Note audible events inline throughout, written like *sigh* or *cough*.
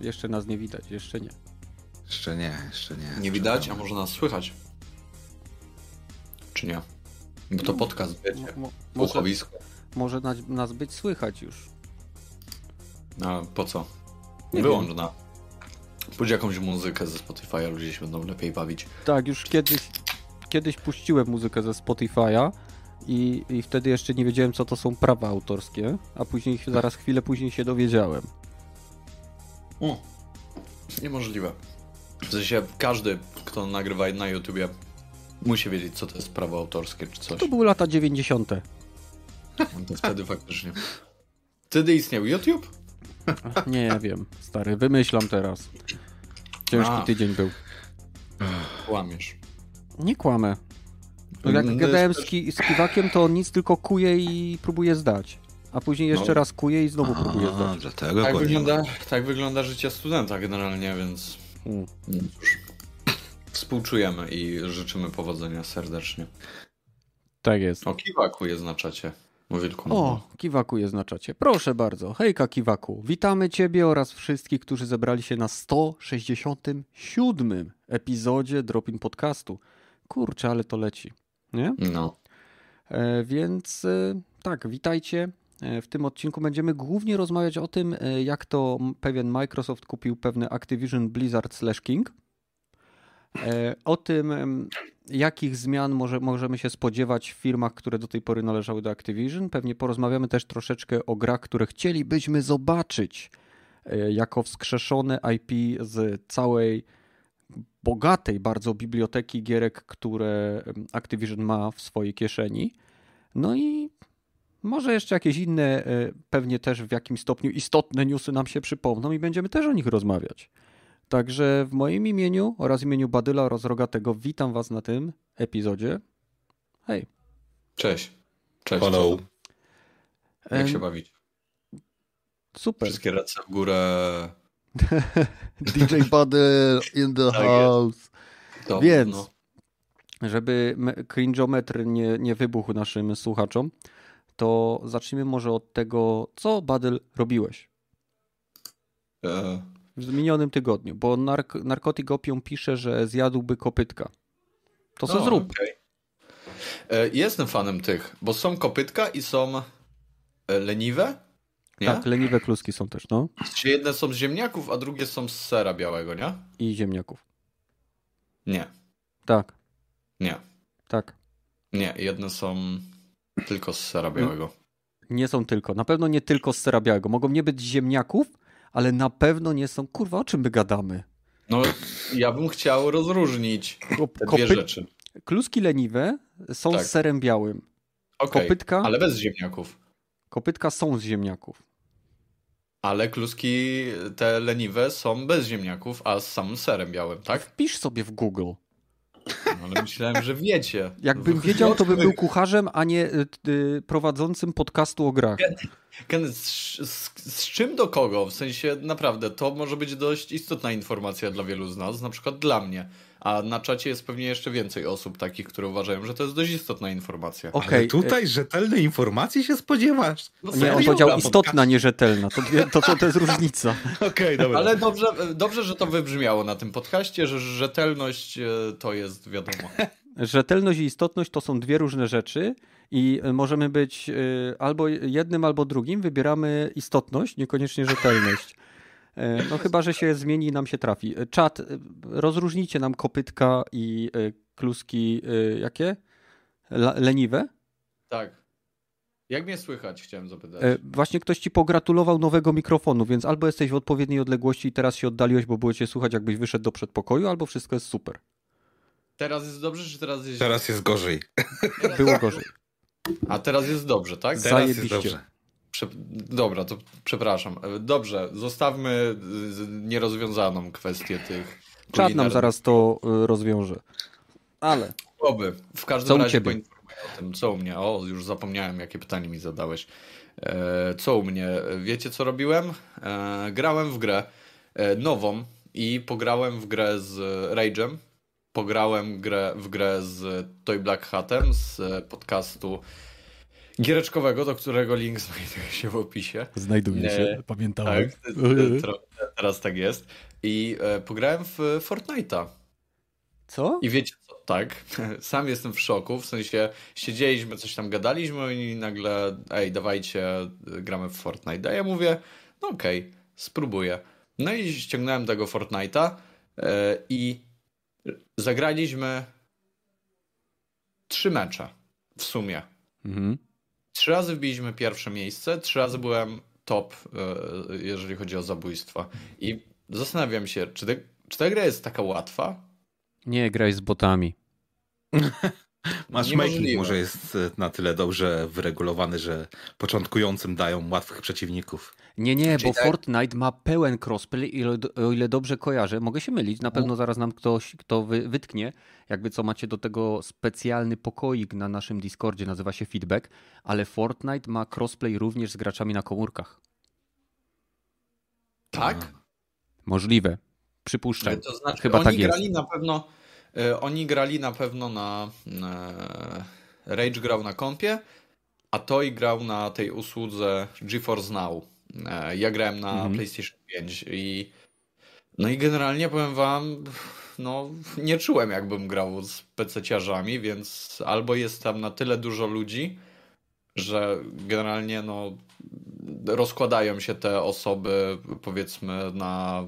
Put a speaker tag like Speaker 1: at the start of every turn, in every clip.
Speaker 1: Jeszcze nas nie widać, jeszcze nie.
Speaker 2: Jeszcze nie, jeszcze nie.
Speaker 3: Nie widać, a może nas słychać? Czy nie? Bo to podcast, wiecie.
Speaker 1: Mo- mo- może, może nas, nas być słychać już.
Speaker 3: A po co?
Speaker 1: Nie
Speaker 3: Wyłącz na. Pójdź jakąś muzykę ze Spotify'a, ludzie się będą lepiej bawić.
Speaker 1: Tak, już kiedyś, kiedyś puściłem muzykę ze Spotify'a i, i wtedy jeszcze nie wiedziałem, co to są prawa autorskie, a później, zaraz chwilę później się dowiedziałem.
Speaker 3: O, niemożliwe. W sensie każdy, kto nagrywa na YouTubie, musi wiedzieć, co to jest prawo autorskie czy coś.
Speaker 1: To były lata 90.
Speaker 3: No to wtedy faktycznie. Wtedy istniał YouTube?
Speaker 1: Nie, ja wiem, stary, wymyślam teraz. Ciężki
Speaker 3: A.
Speaker 1: tydzień był.
Speaker 3: Kłamiesz.
Speaker 1: Nie kłamę. Jak
Speaker 3: No,
Speaker 1: gadałem z, ki- z Kiwakiem, to on nic tylko kuje i próbuje zdać. A później jeszcze
Speaker 3: No.
Speaker 1: raz kuje i znowu próbuje
Speaker 2: A,
Speaker 1: zdać.
Speaker 2: dlatego
Speaker 3: Tak wygląda, tak wygląda życie studenta generalnie, więc
Speaker 1: Mm.
Speaker 3: cóż. Współczujemy i życzymy powodzenia serdecznie.
Speaker 1: Tak jest.
Speaker 3: O Kiwaku je znaczacie. O,
Speaker 1: Kiwaku je znaczacie. Proszę bardzo. Hejka Kiwaku. Witamy Ciebie oraz wszystkich, którzy zebrali się na 167 epizodzie Dropin Podcastu. Kurczę, ale to leci. Nie?
Speaker 3: No.
Speaker 1: E, więc e, tak, witajcie. E, W tym odcinku będziemy głównie rozmawiać o tym, e, jak to pewien Microsoft kupił pewne Activision Blizzard slash King. E, O tym, jakich zmian może, możemy się spodziewać w firmach, które do tej pory należały do Activision. Pewnie porozmawiamy też troszeczkę o grach, które chcielibyśmy zobaczyć jako wskrzeszone IP z całej bogatej bardzo biblioteki gierek, które Activision ma w swojej kieszeni. No i może jeszcze jakieś inne, e, pewnie też w jakimś stopniu istotne newsy nam się przypomną i będziemy też o nich rozmawiać. Także w moim imieniu oraz imieniu Badyla oraz Rogatego witam Was na tym epizodzie. Hej.
Speaker 3: Cześć. Cześć.
Speaker 2: Hello.
Speaker 3: Jak się bawić?
Speaker 1: Super.
Speaker 3: Wszystkie ręce w górę. *laughs*
Speaker 1: DJ Badyl in the
Speaker 3: Tak
Speaker 1: house.
Speaker 3: To,
Speaker 1: Więc,
Speaker 3: no.
Speaker 1: żeby me- cringeometr nie, nie wybuchł naszym słuchaczom, to zacznijmy może od tego, co Badyl robiłeś
Speaker 3: E,
Speaker 1: w minionym tygodniu, bo nark- Narkotyk Opium pisze, że zjadłby kopytka. To co
Speaker 3: o,
Speaker 1: zrób?
Speaker 3: okej. E, jestem fanem tych, bo są kopytka i są e, leniwe. Nie?
Speaker 1: Tak, leniwe kluski są też, no.
Speaker 3: Czy jedne są z ziemniaków, a drugie są z sera białego, nie?
Speaker 1: I ziemniaków.
Speaker 3: Nie.
Speaker 1: Tak,
Speaker 3: Nie.
Speaker 1: tak.
Speaker 3: Nie, jedne są tylko z sera białego.
Speaker 1: Nie są tylko, na pewno nie tylko z sera białego. Mogą nie być ziemniaków, ale na pewno nie są, kurwa, o czym my gadamy?
Speaker 3: No, ja bym chciał rozróżnić te dwie
Speaker 1: kopy-
Speaker 3: rzeczy.
Speaker 1: Kluski leniwe są
Speaker 3: Tak.
Speaker 1: z serem białym.
Speaker 3: Okej,
Speaker 1: kopytka?
Speaker 3: ale bez ziemniaków.
Speaker 1: Kopytka są z ziemniaków.
Speaker 3: Ale kluski te leniwe są bez ziemniaków, a z samym serem białym, tak?
Speaker 1: Wpisz sobie w Google.
Speaker 3: No, ale myślałem, że wiecie.
Speaker 1: Jakbym
Speaker 3: Wy-
Speaker 1: wiedział, to bym był *laughs* kucharzem, a nie y, y, prowadzącym podcastu o grach.
Speaker 3: Ken, z, z, z czym do kogo? W sensie naprawdę, to może być dość istotna informacja dla wielu z nas, na przykład dla mnie. A na czacie jest pewnie jeszcze więcej osób takich, które uważają, że to jest dość istotna informacja.
Speaker 1: Okej,
Speaker 2: Ale tutaj rzetelnej informacji się spodziewasz?
Speaker 3: No
Speaker 1: Nie, on powiedział istotna, nierzetelna. To, to, to, to jest różnica. *laughs*
Speaker 2: Okej, dobra.
Speaker 3: Ale dobrze, dobrze, że to wybrzmiało na tym podcaście, że rzetelność e, to jest wiadomo. *laughs*
Speaker 1: Rzetelność i istotność to są dwie różne rzeczy i y, możemy być albo jednym, albo drugim. Wybieramy istotność, niekoniecznie rzetelność. E, No chyba, że się zmieni i nam się trafi. E, Czat, y, rozróżnijcie nam kopytka i kluski jakie? Leniwe?
Speaker 3: Tak. Jak mnie słychać, chciałem zapytać.
Speaker 1: E, Właśnie ktoś ci pogratulował nowego mikrofonu, więc albo jesteś w odpowiedniej odległości i teraz się oddaliłeś, bo było cię słuchać, jakbyś wyszedł do przedpokoju, albo wszystko jest super.
Speaker 3: Teraz jest dobrze, czy teraz jest
Speaker 2: Teraz jest gorzej.
Speaker 1: Było gorzej.
Speaker 3: A teraz jest dobrze, tak?
Speaker 2: Teraz jest
Speaker 1: Zajebiście.
Speaker 2: dobrze.
Speaker 3: Prze... Dobra, to przepraszam. E, Dobrze, zostawmy nierozwiązaną kwestię tych.
Speaker 1: Czat nam zaraz to y, rozwiąże. Ale
Speaker 3: Oby. W każdym
Speaker 1: Co
Speaker 3: razie poinformuję o tym, co u mnie. O, już zapomniałem, jakie pytanie mi zadałeś. E, co u mnie? Wiecie, co robiłem? E, grałem w grę e, nową i pograłem w grę z Rage'em. Pograłem grę, w grę z Toy Black Hatem z e, podcastu giereczkowego, do którego link znajduje się w opisie.
Speaker 1: znajduje
Speaker 3: Nie.
Speaker 1: się, pamiętałem.
Speaker 3: Tak, tro, teraz tak jest. I e, pograłem w Fortnite'a.
Speaker 1: Co?
Speaker 3: I wiecie co? Tak, *laughs* sam jestem w szoku, w sensie siedzieliśmy, coś tam gadaliśmy i nagle, ej, dawajcie, gramy w Fortnite. A ja mówię, no okej, okay, spróbuję. No i ściągnąłem tego Fortnite'a e, i zagraliśmy trzy mecze w sumie. Mhm. Trzy razy wbiliśmy pierwsze miejsce, trzy razy byłem top, e, jeżeli chodzi o zabójstwa. I zastanawiam się, czy, te, czy ta gra jest taka łatwa?
Speaker 1: Nie, graj z botami. *laughs*
Speaker 2: Matchmaking może jest e, na tyle dobrze wyregulowany, że początkującym dają łatwych przeciwników.
Speaker 1: Nie, nie, Czyli bo tak... Fortnite ma pełen crossplay, o ile dobrze kojarzę. Mogę się mylić, na pewno zaraz nam ktoś, kto wytknie. Jakby co macie do tego specjalny pokoik na naszym Discordzie, nazywa się Feedback, ale Fortnite ma crossplay również z graczami na komórkach.
Speaker 3: Tak?
Speaker 1: Możliwe. Przypuszczam.
Speaker 3: To znaczy, Chyba oni tak grali jest. na pewno oni grali na pewno na. Rage grał na kompie, a Toy grał na tej usłudze GeForce Now. E, ja grałem na mhm. PlayStation 5 i. No i generalnie powiem wam, no nie czułem jakbym grał z PC-ciarzami, więc albo jest tam na tyle dużo ludzi, że generalnie no rozkładają się te osoby powiedzmy na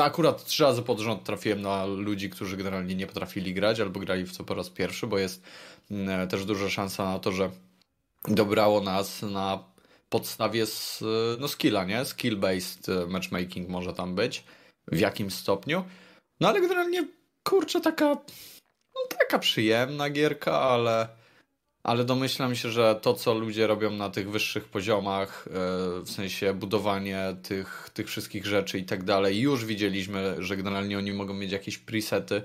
Speaker 3: Akurat trzy razy pod rząd trafiłem na ludzi, którzy generalnie nie potrafili grać albo grali w co po raz pierwszy, bo jest mm, też duża szansa na to, że dobrało nas na podstawie z, no skilla, nie? Skill-based matchmaking może tam być w jakimś stopniu. No ale generalnie, kurczę, taka no, taka przyjemna gierka, ale ale domyślam się, że to, co ludzie robią na tych wyższych poziomach, e, w sensie budowanie tych, tych wszystkich rzeczy i tak dalej, już widzieliśmy, że generalnie oni mogą mieć jakieś presety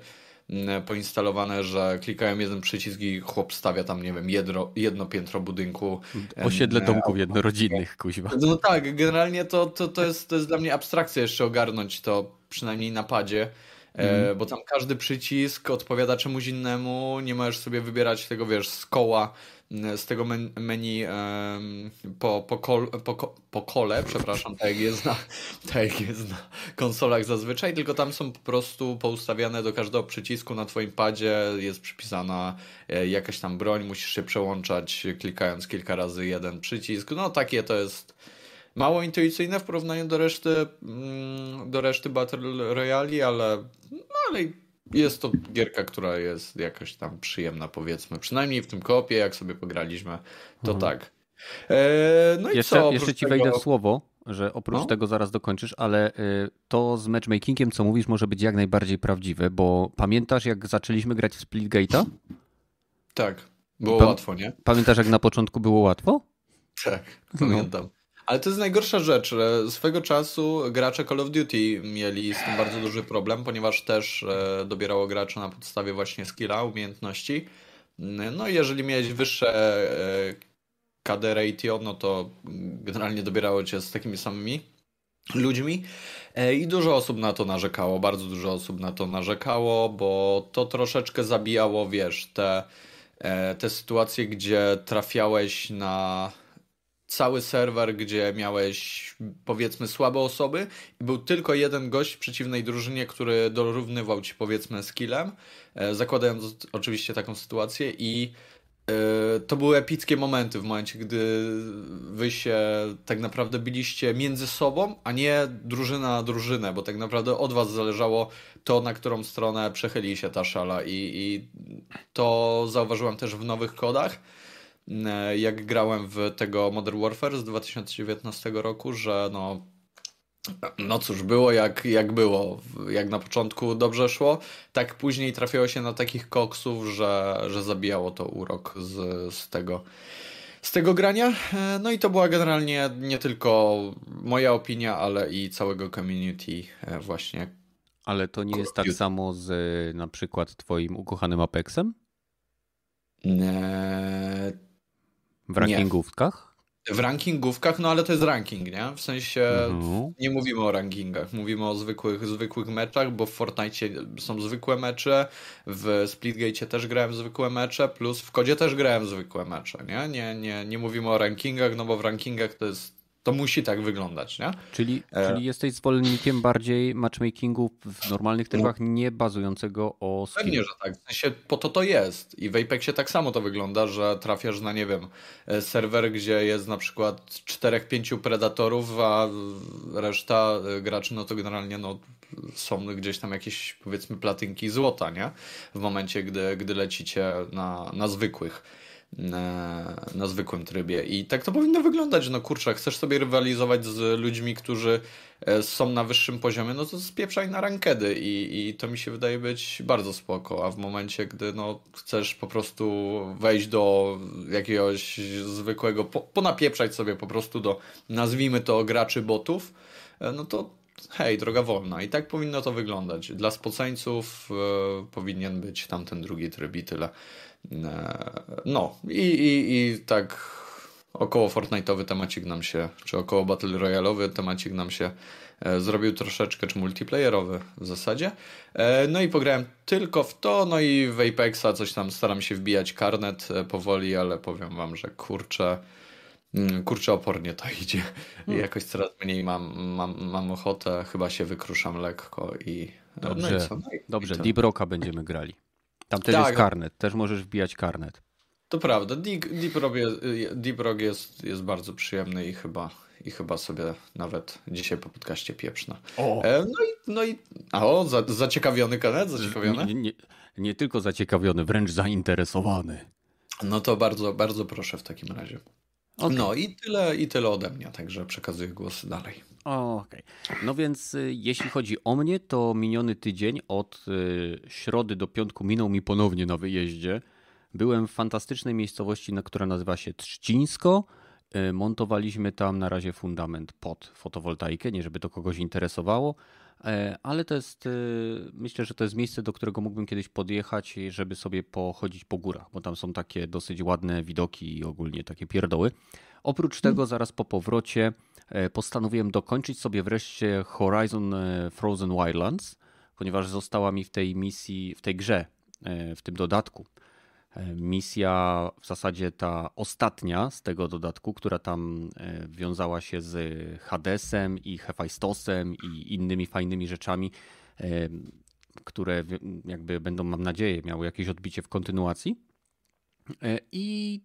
Speaker 3: poinstalowane, że klikają jeden przycisk i chłop stawia tam, nie wiem, jedno, jedno piętro budynku.
Speaker 1: Osiedle domków jednorodzinnych, kuźwa.
Speaker 3: No tak, generalnie to, to, to, jest, to jest dla mnie abstrakcja jeszcze ogarnąć to, przynajmniej na padzie. Mm. Bo tam każdy przycisk odpowiada czemuś innemu, nie możesz sobie wybierać tego, wiesz, z koła, z tego menu po, po, kol, po, po kole, przepraszam, tak jak, jest na, *laughs* tak jak jest na konsolach zazwyczaj, tylko tam są po prostu poustawiane do każdego przycisku na twoim padzie, jest przypisana e, jakaś tam broń, musisz się przełączać klikając kilka razy jeden przycisk. No takie to jest mało intuicyjne w porównaniu do reszty, mm, do reszty Battle Royale, ale, no, ale jest to gierka, która jest jakaś tam przyjemna, powiedzmy. Przynajmniej w tym kopie, jak sobie pograliśmy, to mhm. tak.
Speaker 1: E, no i jeszcze, co? Jeszcze ci tego... wejdę w słowo, że oprócz no? tego zaraz dokończysz, ale y, to z matchmakingiem, co mówisz, może być jak najbardziej prawdziwe, bo pamiętasz, jak zaczęliśmy grać w Splitgate'a?
Speaker 3: Tak, było pa łatwo, nie?
Speaker 1: Pamiętasz, jak na początku było łatwo?
Speaker 3: Tak, pamiętam. No. Ale to jest najgorsza rzecz. Swego czasu gracze Call of Duty mieli z tym bardzo duży problem, ponieważ też e, dobierało graczy na podstawie właśnie skilla, umiejętności. No i jeżeli miałeś wyższe e, KD ratio, no to generalnie dobierało cię z takimi samymi ludźmi. E, I dużo osób na to narzekało, bardzo dużo osób na to narzekało, bo to troszeczkę zabijało, wiesz, te, te sytuacje, gdzie trafiałeś na cały serwer, gdzie miałeś powiedzmy słabe osoby i był tylko jeden gość w przeciwnej drużynie, który dorównywał ci powiedzmy skillem, e, zakładając oczywiście taką sytuację i e, to były epickie momenty w momencie, gdy wy się tak naprawdę biliście między sobą, a nie drużyna na drużynę, bo tak naprawdę od was zależało to, na którą stronę przechyli się ta szala i, i to zauważyłem też w nowych kodach jak grałem w tego Modern Warfare z 2019 roku, że no no cóż, było jak, jak było. Jak na początku dobrze szło, tak później trafiało się na takich koksów, że, że zabijało to urok z, z, tego, z tego grania. E, no i to była generalnie nie tylko moja opinia, ale i całego community e, właśnie.
Speaker 1: Ale to nie jest tak samo z na przykład twoim ukochanym Apexem? W rankingówkach?
Speaker 3: W rankingówkach, no ale to jest ranking, nie? W sensie mhm. nie mówimy o rankingach, mówimy o zwykłych, zwykłych meczach, bo w Fortnite są zwykłe mecze, w Splitgate też grałem zwykłe mecze, plus w kodzie też grałem zwykłe mecze, nie? Nie, nie, nie mówimy o rankingach, no bo w rankingach to jest to musi tak wyglądać, nie?
Speaker 1: Czyli, e... czyli jesteś zwolennikiem bardziej matchmakingu w normalnych trybach, no. nie bazującego o skill.
Speaker 3: Pewnie, że tak. W sensie po to to jest. I w Apexie tak samo to wygląda, że trafiasz na, nie wiem, e, serwer, gdzie jest na przykład 4-5 predatorów, a reszta e, graczy, no to generalnie no, są gdzieś tam jakieś, powiedzmy, platynki złota, nie? W momencie, gdy, gdy lecicie na, na zwykłych na, zwykłym trybie. I tak to powinno wyglądać, no kurczę, chcesz sobie rywalizować z ludźmi, którzy e, są na wyższym poziomie, no to spieprzaj na rankedy i, i to mi się wydaje być bardzo spoko, a w momencie, gdy no chcesz po prostu wejść do jakiegoś zwykłego, po, ponapieprzać sobie po prostu do, nazwijmy to, graczy botów, e, no to hej, droga wolna. I tak powinno to wyglądać. Dla spoceńców e, powinien być tamten drugi tryb i tyle. E, no i, i, i tak około Fortnite'owy temacik nam się, czy około Battle Royale'owy temacik nam się e, zrobił troszeczkę, czy multiplayerowy w zasadzie. E, no i pograłem tylko w to, no i w Apexa coś tam staram się wbijać karnet powoli, ale powiem wam, że kurczę, mm, kurczę opornie to *laughs* idzie. Hmm. Jakoś coraz mniej mam, mam, mam ochotę, chyba się wykruszam lekko i...
Speaker 1: Dobrze, no i co? No i, dobrze, i Deep będziemy grali. Tam też tak. jest karnet, też możesz wbijać karnet.
Speaker 3: To prawda, Deep, Deep, Rock, jest, Deep Rock jest, jest bardzo przyjemny i chyba, i chyba sobie nawet dzisiaj po podcaście pieprzna. O. E, no i, no i a o, za, zaciekawiony karnet, zaciekawiony?
Speaker 1: Nie, nie, nie tylko zaciekawiony, wręcz zainteresowany.
Speaker 3: No to bardzo, bardzo proszę w takim razie. Okay. No i tyle, i tyle ode mnie, także przekazuję głos dalej.
Speaker 1: Okej. Okay. No więc y, jeśli chodzi o mnie, to miniony tydzień od y, środy do piątku minął mi ponownie na wyjeździe. Byłem w fantastycznej miejscowości, na która nazywa się Trzcińsko. Y, montowaliśmy tam na razie fundament pod fotowoltaikę, nie żeby to kogoś interesowało, ale to jest, myślę, że to jest miejsce, do którego mógłbym kiedyś podjechać, żeby sobie pochodzić po górach, bo tam są takie dosyć ładne widoki i ogólnie takie pierdoły. Oprócz tego, zaraz po powrocie, E, postanowiłem dokończyć sobie wreszcie Horizon e, Frozen Wildlands, ponieważ została mi w tej misji, w tej grze, e, w tym dodatku, misja w zasadzie ta ostatnia z tego dodatku, która tam wiązała się z Hadesem i Hefajstosem i innymi fajnymi rzeczami, które jakby będą, mam nadzieję, miały jakieś odbicie w kontynuacji. I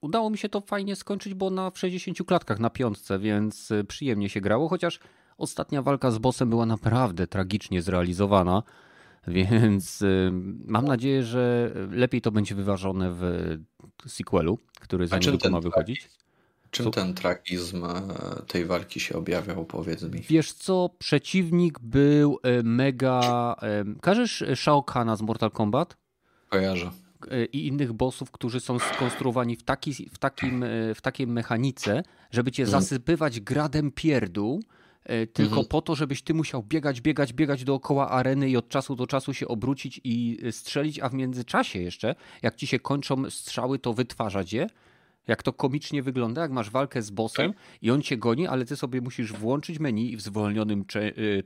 Speaker 1: udało mi się to fajnie skończyć, bo na w 60 klatkach na piątce, więc y, przyjemnie się grało, chociaż ostatnia walka z bossem była naprawdę tragicznie zrealizowana, *laughs* więc y, mam nadzieję, że lepiej to będzie wyważone w sequelu, który za niedługo ma wychodzić.
Speaker 3: Czym ten tragizm e, tej walki się objawiał, powiedz mi?
Speaker 1: Wiesz co, przeciwnik był e, mega... E, każesz Shao Kahna z Mortal Kombat?
Speaker 3: Kojarzę.
Speaker 1: E, i innych bossów, którzy są skonstruowani w, taki, w, takim, e, w takiej mechanice, żeby cię mhm. zasypywać gradem pierdół, e, tylko mhm. po to, żebyś ty musiał biegać, biegać, biegać dookoła areny i od czasu do czasu się obrócić i strzelić, a w międzyczasie jeszcze, jak ci się kończą strzały, to wytwarzać je. Jak to komicznie wygląda, jak masz walkę z bossem i on cię goni, ale ty sobie musisz włączyć menu i w zwolnionym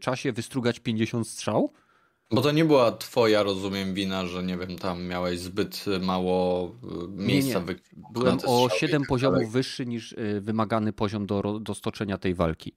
Speaker 1: czasie wystrugać 50 strzał
Speaker 3: bo to nie była twoja, rozumiem, wina, że nie wiem, tam miałeś zbyt mało y, miejsca. Nie, nie.
Speaker 1: Byłem o 7 tak poziomów wyższy niż y, wymagany poziom do, do stoczenia tej walki.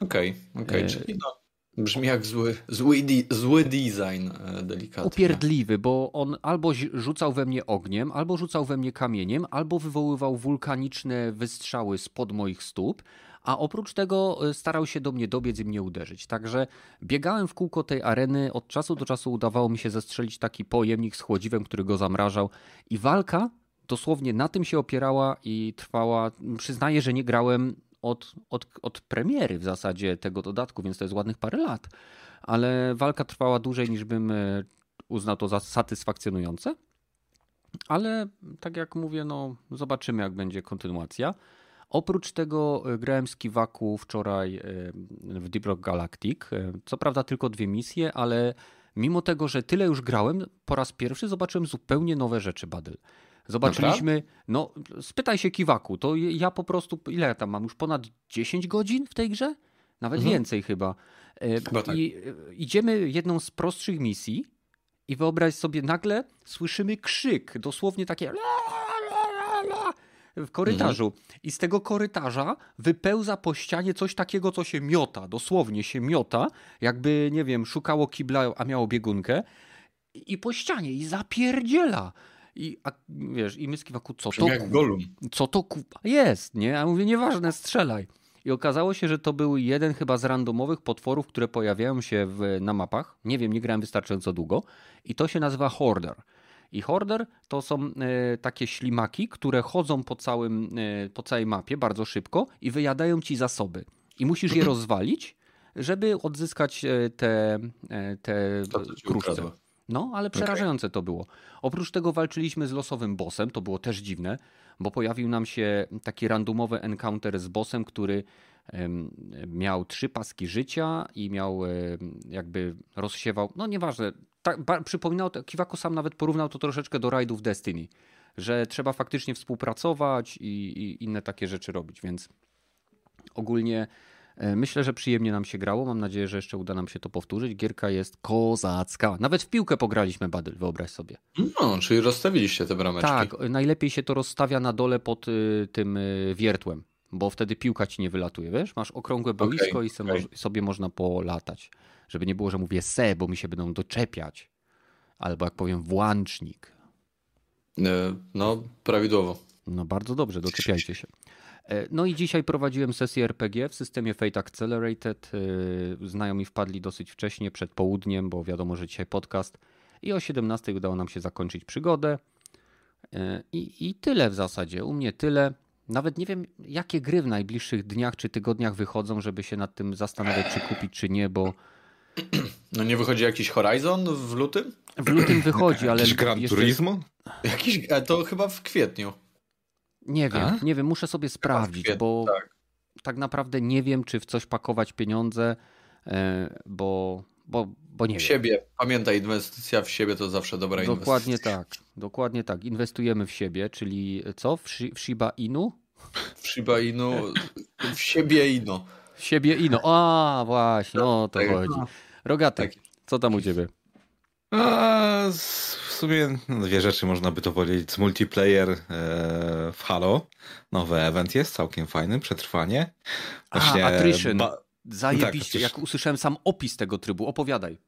Speaker 3: Okej, okay, okej, okay. czyli no, brzmi jak zły, zły, zły design e, delikatnie.
Speaker 1: Upierdliwy, bo on albo rzucał we mnie ogniem, albo rzucał we mnie kamieniem, albo wywoływał wulkaniczne wystrzały spod moich stóp, a oprócz tego e, starał się do mnie dobiec i mnie uderzyć. Także biegałem w kółko tej areny, od czasu do czasu udawało mi się zestrzelić taki pojemnik z chłodziwem, który go zamrażał i walka dosłownie na tym się opierała i trwała. Przyznaję, że nie grałem od, od, od premiery w zasadzie tego dodatku, więc to jest ładnych parę lat, ale walka trwała dłużej niż bym e, uznał to za satysfakcjonujące. Ale tak jak mówię, no zobaczymy jak będzie kontynuacja. Oprócz tego e, grałem z Kiwaku wczoraj e, w Deep Rock Galactic. E, co prawda tylko dwie misje, ale mimo tego, że tyle już grałem, po raz pierwszy zobaczyłem zupełnie nowe rzeczy, Badel. Zobaczyliśmy, no spytaj się Kiwaku, to ja po prostu, ile ja tam mam, już ponad 10 godzin w tej grze? Nawet mhm. więcej chyba. chyba tak. I idziemy jedną z prostszych misji i wyobraź sobie, nagle słyszymy krzyk, dosłownie takie w korytarzu. Mhm. I z tego korytarza wypełza po ścianie coś takiego, co się miota, dosłownie się miota, jakby, nie wiem, szukało kibla, a miało biegunkę. I po ścianie, i zapierdziela. I a, wiesz, i my z Kiwaku, co to?
Speaker 3: Jak Golum.
Speaker 1: Co to kupa jest, nie? A mówię, nieważne, strzelaj. I okazało się, że to był jeden chyba z randomowych potworów, które pojawiają się w, na mapach. Nie wiem, nie grałem wystarczająco długo. I to się nazywa Horder. I Horder to są e, takie ślimaki, które chodzą po, całym, e, po całej mapie bardzo szybko i wyjadają ci zasoby. I musisz je *clears throat* rozwalić, żeby odzyskać e, te, te kruszce. No, ale przerażające okay. to było. Oprócz tego walczyliśmy z losowym bossem, to było też dziwne, bo pojawił nam się taki randomowy encounter z bossem, który miał trzy paski życia i miał jakby rozsiewał, no nieważne, tak, przypominał, Kiwako sam nawet porównał to troszeczkę do rajdów Destiny, że trzeba faktycznie współpracować i, i inne takie rzeczy robić, więc ogólnie E, myślę, że przyjemnie nam się grało. Mam nadzieję, że jeszcze uda nam się to powtórzyć. Gierka jest kozacka. Nawet w piłkę pograliśmy, Badyl, wyobraź sobie.
Speaker 3: No, czyli rozstawiliście te brameczki.
Speaker 1: Tak, najlepiej się to rozstawia na dole pod y, tym y, wiertłem, bo wtedy piłka ci nie wylatuje, wiesz? Masz okrągłe boisko okay, i sobie, okay. sobie można polatać. Żeby nie było, że mówię se, bo mi się będą doczepiać. Albo jak powiem włącznik.
Speaker 3: E, no, prawidłowo.
Speaker 1: No bardzo dobrze, doczepiajcie się. E, no i dzisiaj prowadziłem sesję RPG w systemie Fate Accelerated. E, znajomi wpadli dosyć wcześnie, przed południem, bo wiadomo, że dzisiaj podcast. I o 17 udało nam się zakończyć przygodę. I, I tyle w zasadzie. U mnie tyle. Nawet nie wiem, jakie gry w najbliższych dniach czy tygodniach wychodzą, żeby się nad tym zastanawiać, czy kupić, czy nie, bo. *clears throat*
Speaker 3: No nie wychodzi jakiś Horizon w lutym?
Speaker 1: W lutym wychodzi, ale.
Speaker 2: Jakiś Gran jeszcze... Turismo?
Speaker 3: Jakiś, to chyba w kwietniu.
Speaker 1: Nie wiem, A? nie wiem, muszę sobie sprawdzić, bo tak. tak. naprawdę nie wiem, czy w coś pakować pieniądze, e, bo, bo, bo nie
Speaker 3: w
Speaker 1: wiem.
Speaker 3: siebie. Pamiętaj, inwestycja w siebie to zawsze dobra
Speaker 1: dokładnie
Speaker 3: inwestycja.
Speaker 1: Dokładnie tak, dokładnie tak. Inwestujemy w siebie, czyli co? W, w Shiba Inu?
Speaker 3: W Shiba Inu, w siebie Ino.
Speaker 1: W siebie Ino, a właśnie, o to tak. chodzi. Rogatek, tak. co tam u ciebie?
Speaker 2: A, sumie no, dwie rzeczy można by to powiedzieć. Multiplayer e, w Halo. Nowy event jest, całkiem fajny, przetrwanie.
Speaker 1: Właśnie, A, attrition. Ba- Zajebiście, tak, jak usłyszałem sam opis tego trybu, opowiadaj.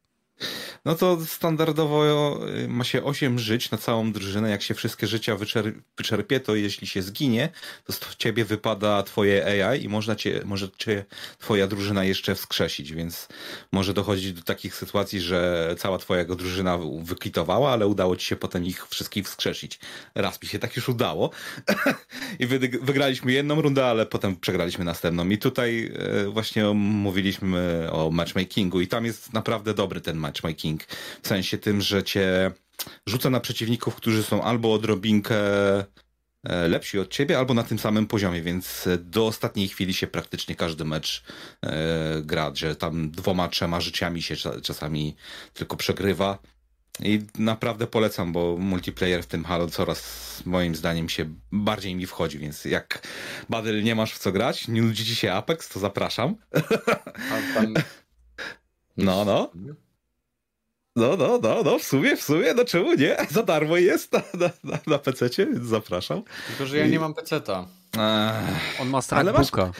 Speaker 2: No to standardowo y, ma się 8 żyć na całą drużynę. Jak się wszystkie życia wyczer wyczerpie, to jeśli się zginie, to z ciebie wypada twoje AI i można cię, może cię twoja drużyna jeszcze wskrzesić, więc może dochodzić do takich sytuacji, że cała twoja drużyna wykwitowała, ale udało ci się potem ich wszystkich wskrzesić. Raz mi się tak już udało *laughs* i wygraliśmy jedną rundę, ale potem przegraliśmy następną. I tutaj y, właśnie mówiliśmy o matchmakingu i tam jest naprawdę dobry ten matchmaking. W sensie tym, że cię rzuca na przeciwników, którzy są albo odrobinkę e, lepsi od ciebie, albo na tym samym poziomie, więc do ostatniej chwili się praktycznie każdy mecz e, gra, że tam dwoma, trzema życiami się czasami tylko przegrywa. I naprawdę polecam, bo multiplayer w tym Halo coraz moim zdaniem się bardziej mi wchodzi, więc jak Badyl nie masz w co grać, nie nudzi ci się Apex, to zapraszam. No, no. No, no, no, no, w sumie, w sumie, no czemu nie? *laughs* Za darmo jest na, na, na, na PC-cie, więc zapraszam.
Speaker 3: Tylko, że ja I... nie mam PC-ta.
Speaker 1: On ma Strike'booka. Masz...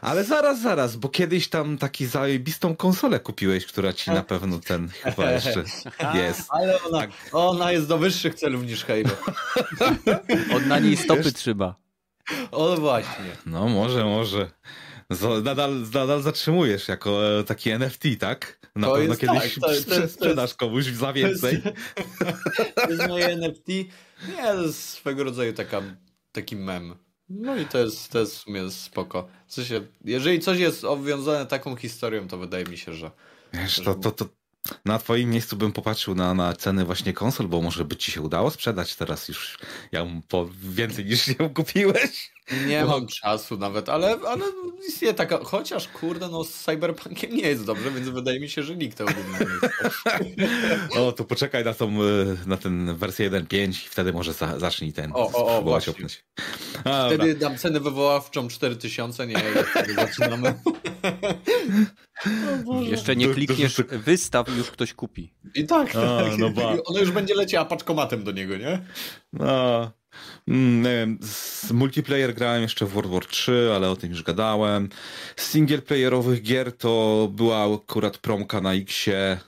Speaker 2: Ale zaraz, zaraz, bo kiedyś tam taki zajebistą konsolę kupiłeś, która ci na *laughs* pewno ten chyba jeszcze *laughs* jest.
Speaker 3: Ale ona, ona jest do wyższych celów niż Halo.
Speaker 1: Od na niej stopy Wiesz? trzeba.
Speaker 3: O właśnie.
Speaker 2: No może, może. Nadal, nadal zatrzymujesz jako e, taki NFT, tak? Na to pewno jest, kiedyś tak, to, to, sprzedasz to komuś za więcej.
Speaker 3: To jest, to *laughs* jest moje NFT. Nie, to jest swego rodzaju taka, taki mem. No i to jest, to jest w sumie spoko. W sensie, jeżeli coś jest obwiązane taką historią, to wydaje mi się, że...
Speaker 2: Wiesz, to, to, to, na twoim miejscu bym popatrzył na, na ceny właśnie konsol, bo może by ci się udało sprzedać teraz już ją po więcej niż ją kupiłeś.
Speaker 3: Nie mam czasu nawet, ale, ale istnieje taka, chociaż kurde, no z Cyberpunkiem nie jest dobrze, więc wydaje mi się, że nikt tego nie
Speaker 2: jest. *laughs* O, to poczekaj na tą, e, na ten wersję 1.5 i wtedy może za, zacznij ten
Speaker 3: o, o, o, właśnie. A, wtedy dobra. dam cenę wywoławczą 4000, nie, wtedy zaczynamy.
Speaker 1: Jeszcze nie klikniesz wystaw i już ktoś kupi.
Speaker 3: I tak, A, tak. No ba. Ono już będzie leciała paczkomatem do niego, nie?
Speaker 2: No. Mm, wiem, z multiplayer grałem jeszcze w World War 3, ale o tym już gadałem. Z singleplayerowych gier to była akurat promka na Xie e,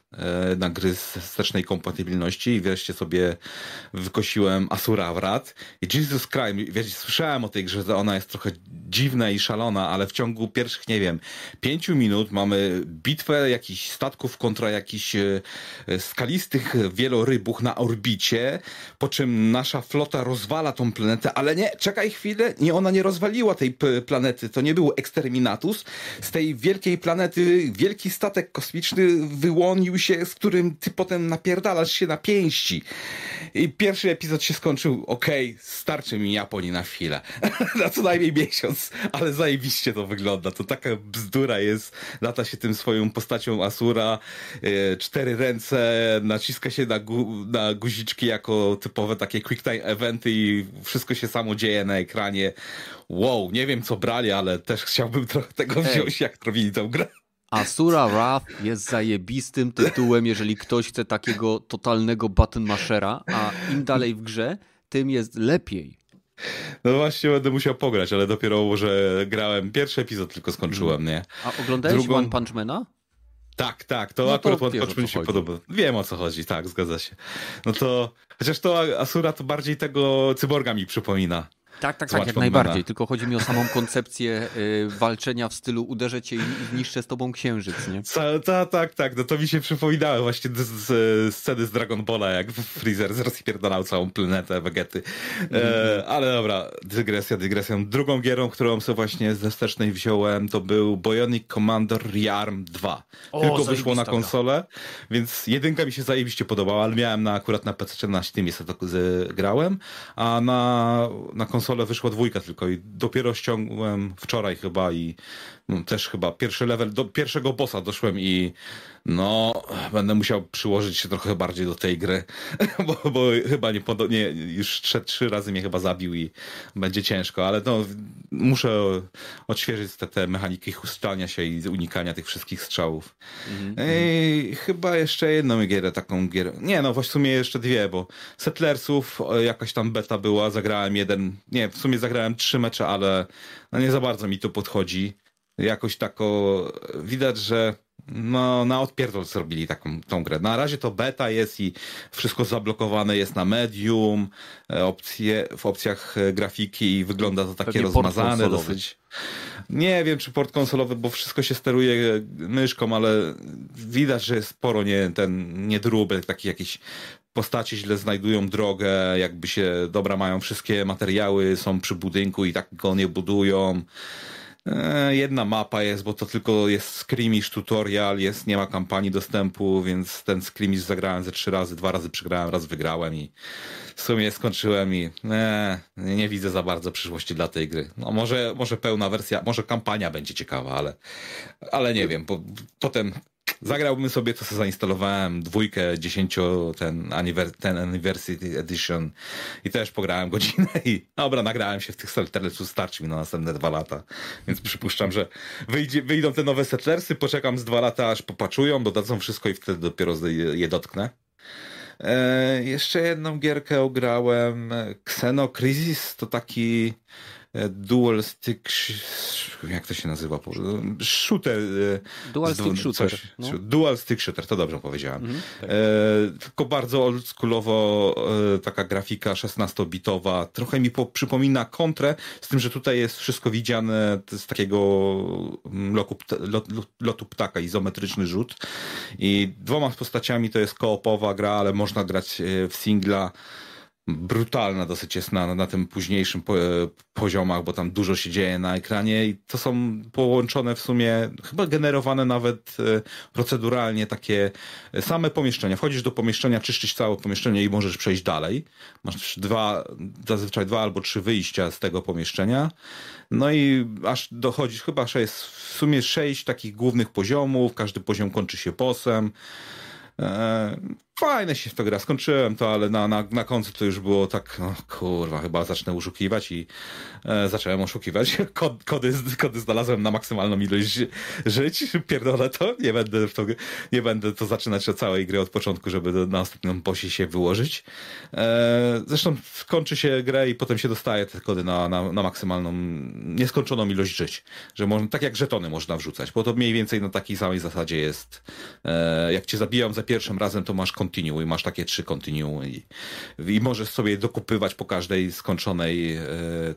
Speaker 2: na gry z wstecznej kompatybilności i wreszcie sobie wykosiłem Asura Wrat. I Jesus Christ, wiecie, słyszałem o tej grze, że ona jest trochę dziwna i szalona, ale w ciągu pierwszych, nie wiem, pięciu minut mamy bitwę jakichś statków kontra jakichś e, skalistych wielorybuch na orbicie, po czym nasza flota rozwala tą planetę, ale nie, czekaj chwilę, nie, ona nie rozwaliła tej planety, to nie był Exterminatus. Z tej wielkiej planety wielki statek kosmiczny wyłonił się, z którym ty potem napierdalasz się na pięści. I pierwszy epizod się skończył, okej, okay, starczy mi Japonii na chwilę. *laughs* na co najmniej miesiąc, ale zajebiście to wygląda. To taka bzdura jest, lata się tym swoją postacią Asura, yy, cztery ręce, naciska się na, gu na guziczki jako typowe takie quick time eventy i wszystko się samo dzieje na ekranie. Wow, nie wiem co brali, ale też chciałbym trochę tego wziąć, jak robili tą grę.
Speaker 1: Asura Wrath jest zajebistym tytułem, jeżeli ktoś chce takiego totalnego button mashera, a im dalej w grze, tym jest lepiej.
Speaker 2: No właśnie będę musiał pograć, ale dopiero może grałem pierwszy epizod tylko skończyłem, nie?
Speaker 1: A oglądałeś Drugą... One Punch Mana?
Speaker 2: Tak, tak, to no akurat to One Punch Man się podoba. Wiem o co chodzi, tak, zgadza się. No to, chociaż to Asura to bardziej tego cyborga mi przypomina.
Speaker 1: Tak, tak, tak, jak najbardziej. Tylko chodzi mi o samą koncepcję y, walczenia w stylu uderzę cię i zniszczę z tobą księżyc, nie?
Speaker 2: Tak, tak, tak. No to mi się przypominało właśnie z, z, sceny z Dragon Balla, jak Freezer rozpierdalał całą planetę Vegety. E, mm. ale dobra, dygresja, dygresją. Drugą gierą, którą sobie właśnie ze wstecznej wziąłem, to był Bionic Commander Rearm 2. O, Tylko wyszło na konsolę, więc jedynka mi się zajebiście podobała, ale miałem na, akurat na PC na Steamie sobie to grałem, a na, na konsolę konsolę wyszła dwójka tylko i dopiero ściągłem wczoraj chyba i no, też chyba pierwszy level, do pierwszego bossa doszłem i no, będę musiał przyłożyć się trochę bardziej do tej gry, *laughs* bo, bo chyba nie, nie już trzy, trzy razy mnie chyba zabił i będzie ciężko, ale no, muszę odświeżyć te, te mechaniki chustania się i unikania tych wszystkich strzałów. Mm -hmm. I chyba jeszcze jedną gierę, taką gierę, nie no, w sumie jeszcze dwie, bo Settlersów jakaś tam beta była, zagrałem jeden, nie, w sumie zagrałem trzy mecze, ale no nie za bardzo mi to podchodzi jakoś tako widać, że no, na odpierdol zrobili taką tą grę. Na razie to beta jest i wszystko zablokowane jest na medium, e, opcje, w opcjach e, grafiki i wygląda to takie Pewnie rozmazane dosyć. Nie wiem, czy port konsolowy, bo wszystko się steruje myszką, ale widać, że jest sporo nie, ten niedróbek, taki jakiś postacie źle znajdują drogę, jakby się dobra mają wszystkie materiały, są przy budynku i tak go nie budują. E, jedna mapa jest, bo to tylko jest scrimish tutorial, jest, nie ma kampanii dostępu, więc ten scrimish zagrałem ze trzy razy, dwa razy przegrałem, raz wygrałem i w sumie skończyłem i e, nie widzę za bardzo przyszłości dla tej gry. No może, może pełna wersja, może kampania będzie ciekawa, ale, ale nie wiem, bo potem Zagrałbym sobie, sobie zainstalowałem, dwójkę, dziesięcio, ten, anniver ten Anniversary Edition. I też pograłem godzinę i dobra, nagrałem się w tych Settlersów, starczy mi na następne dwa lata, więc przypuszczam, że wyjdzie, wyjdą te nowe Settlersy, poczekam z dwa lata, aż popaczują, dodadzą wszystko i wtedy dopiero je dotknę. E, jeszcze jedną gierkę ograłem, Xeno Crisis, to taki dual stick, jak to się nazywa? Shooter.
Speaker 1: E, dual stick shooter. Coś,
Speaker 2: no. Dual stick shooter, to dobrze powiedziałem. Mhm, tak. e, tylko bardzo oldschoolowo e, taka grafika 16-bitowa. Trochę mi po, przypomina kontrę, z tym, że tutaj jest wszystko widziane z takiego mm, loku, lot, lotu ptaka, izometryczny rzut. I dwoma postaciami to jest koopowa gra, ale można grać w singla brutalna dosyć jest na, na tym późniejszym po, poziomach, bo tam dużo się dzieje na ekranie i to są połączone w sumie, chyba generowane nawet e, proceduralnie takie same pomieszczenia. Wchodzisz do pomieszczenia, czyszczysz całe pomieszczenie i możesz przejść dalej. Masz dwa, zazwyczaj dwa albo trzy wyjścia z tego pomieszczenia. No i aż dochodzisz, chyba jest w sumie sześć takich głównych poziomów, każdy poziom kończy się posem. Fajne się w to gra, skończyłem to, ale na, na, na końcu to już było tak, no kurwa, chyba zacznę oszukiwać i e, zacząłem oszukiwać. *laughs* Kod, kody, kody znalazłem na maksymalną ilość żyć, pierdolę to, nie będę, to, nie będę to zaczynać od całej gry od początku, żeby na następną posi się wyłożyć. E, zresztą kończy się grę i potem się dostaje te kody na, na, na maksymalną, nieskończoną ilość żyć, że można, tak jak żetony można wrzucać, bo to mniej więcej na takiej samej zasadzie jest. E, jak cię zabiją za pierwszym razem, to masz continue i masz takie trzy continue i, i możesz sobie dokupywać po każdej skończonej e,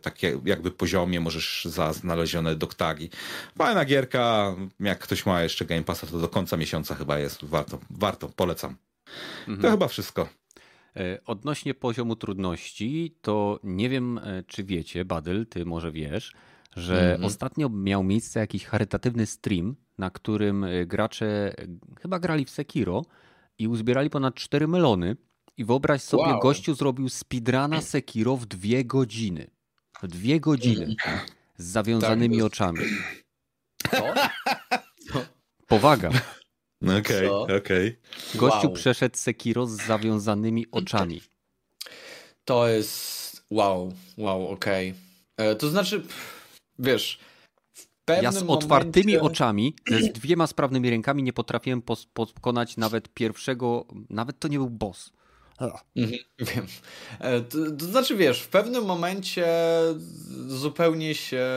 Speaker 2: takie jakby poziomie, możesz za znalezione doktagi. Fajna gierka, jak ktoś ma jeszcze Game Passa, to do końca miesiąca chyba jest, warto, warto, polecam. Mhm. To chyba wszystko.
Speaker 1: E, odnośnie poziomu trudności, to nie wiem, e, czy wiecie, Badyl, ty może wiesz, że -hmm. ostatnio miał miejsce jakiś charytatywny stream, na którym gracze chyba grali w Sekiro i uzbierali ponad 4 melony. I wyobraź sobie, wow. gościu zrobił speedruna Sekiro w dwie godziny. W dwie godziny. Z zawiązanymi tak, oczami. Co? Powaga.
Speaker 2: Okej, okay, okej. Okay.
Speaker 1: Gościu wow. przeszedł Sekiro z zawiązanymi oczami.
Speaker 3: To jest wow, wow, okej. Okay. E, to znaczy, wiesz,
Speaker 1: ja z otwartymi momencie... oczami, *clears throat* z dwiema sprawnymi rękami nie potrafiłem pokonać nawet pierwszego, nawet to nie był boss.
Speaker 3: Mhm, *laughs* wiem. E, to, to, znaczy, wiesz, w pewnym momencie zupełnie się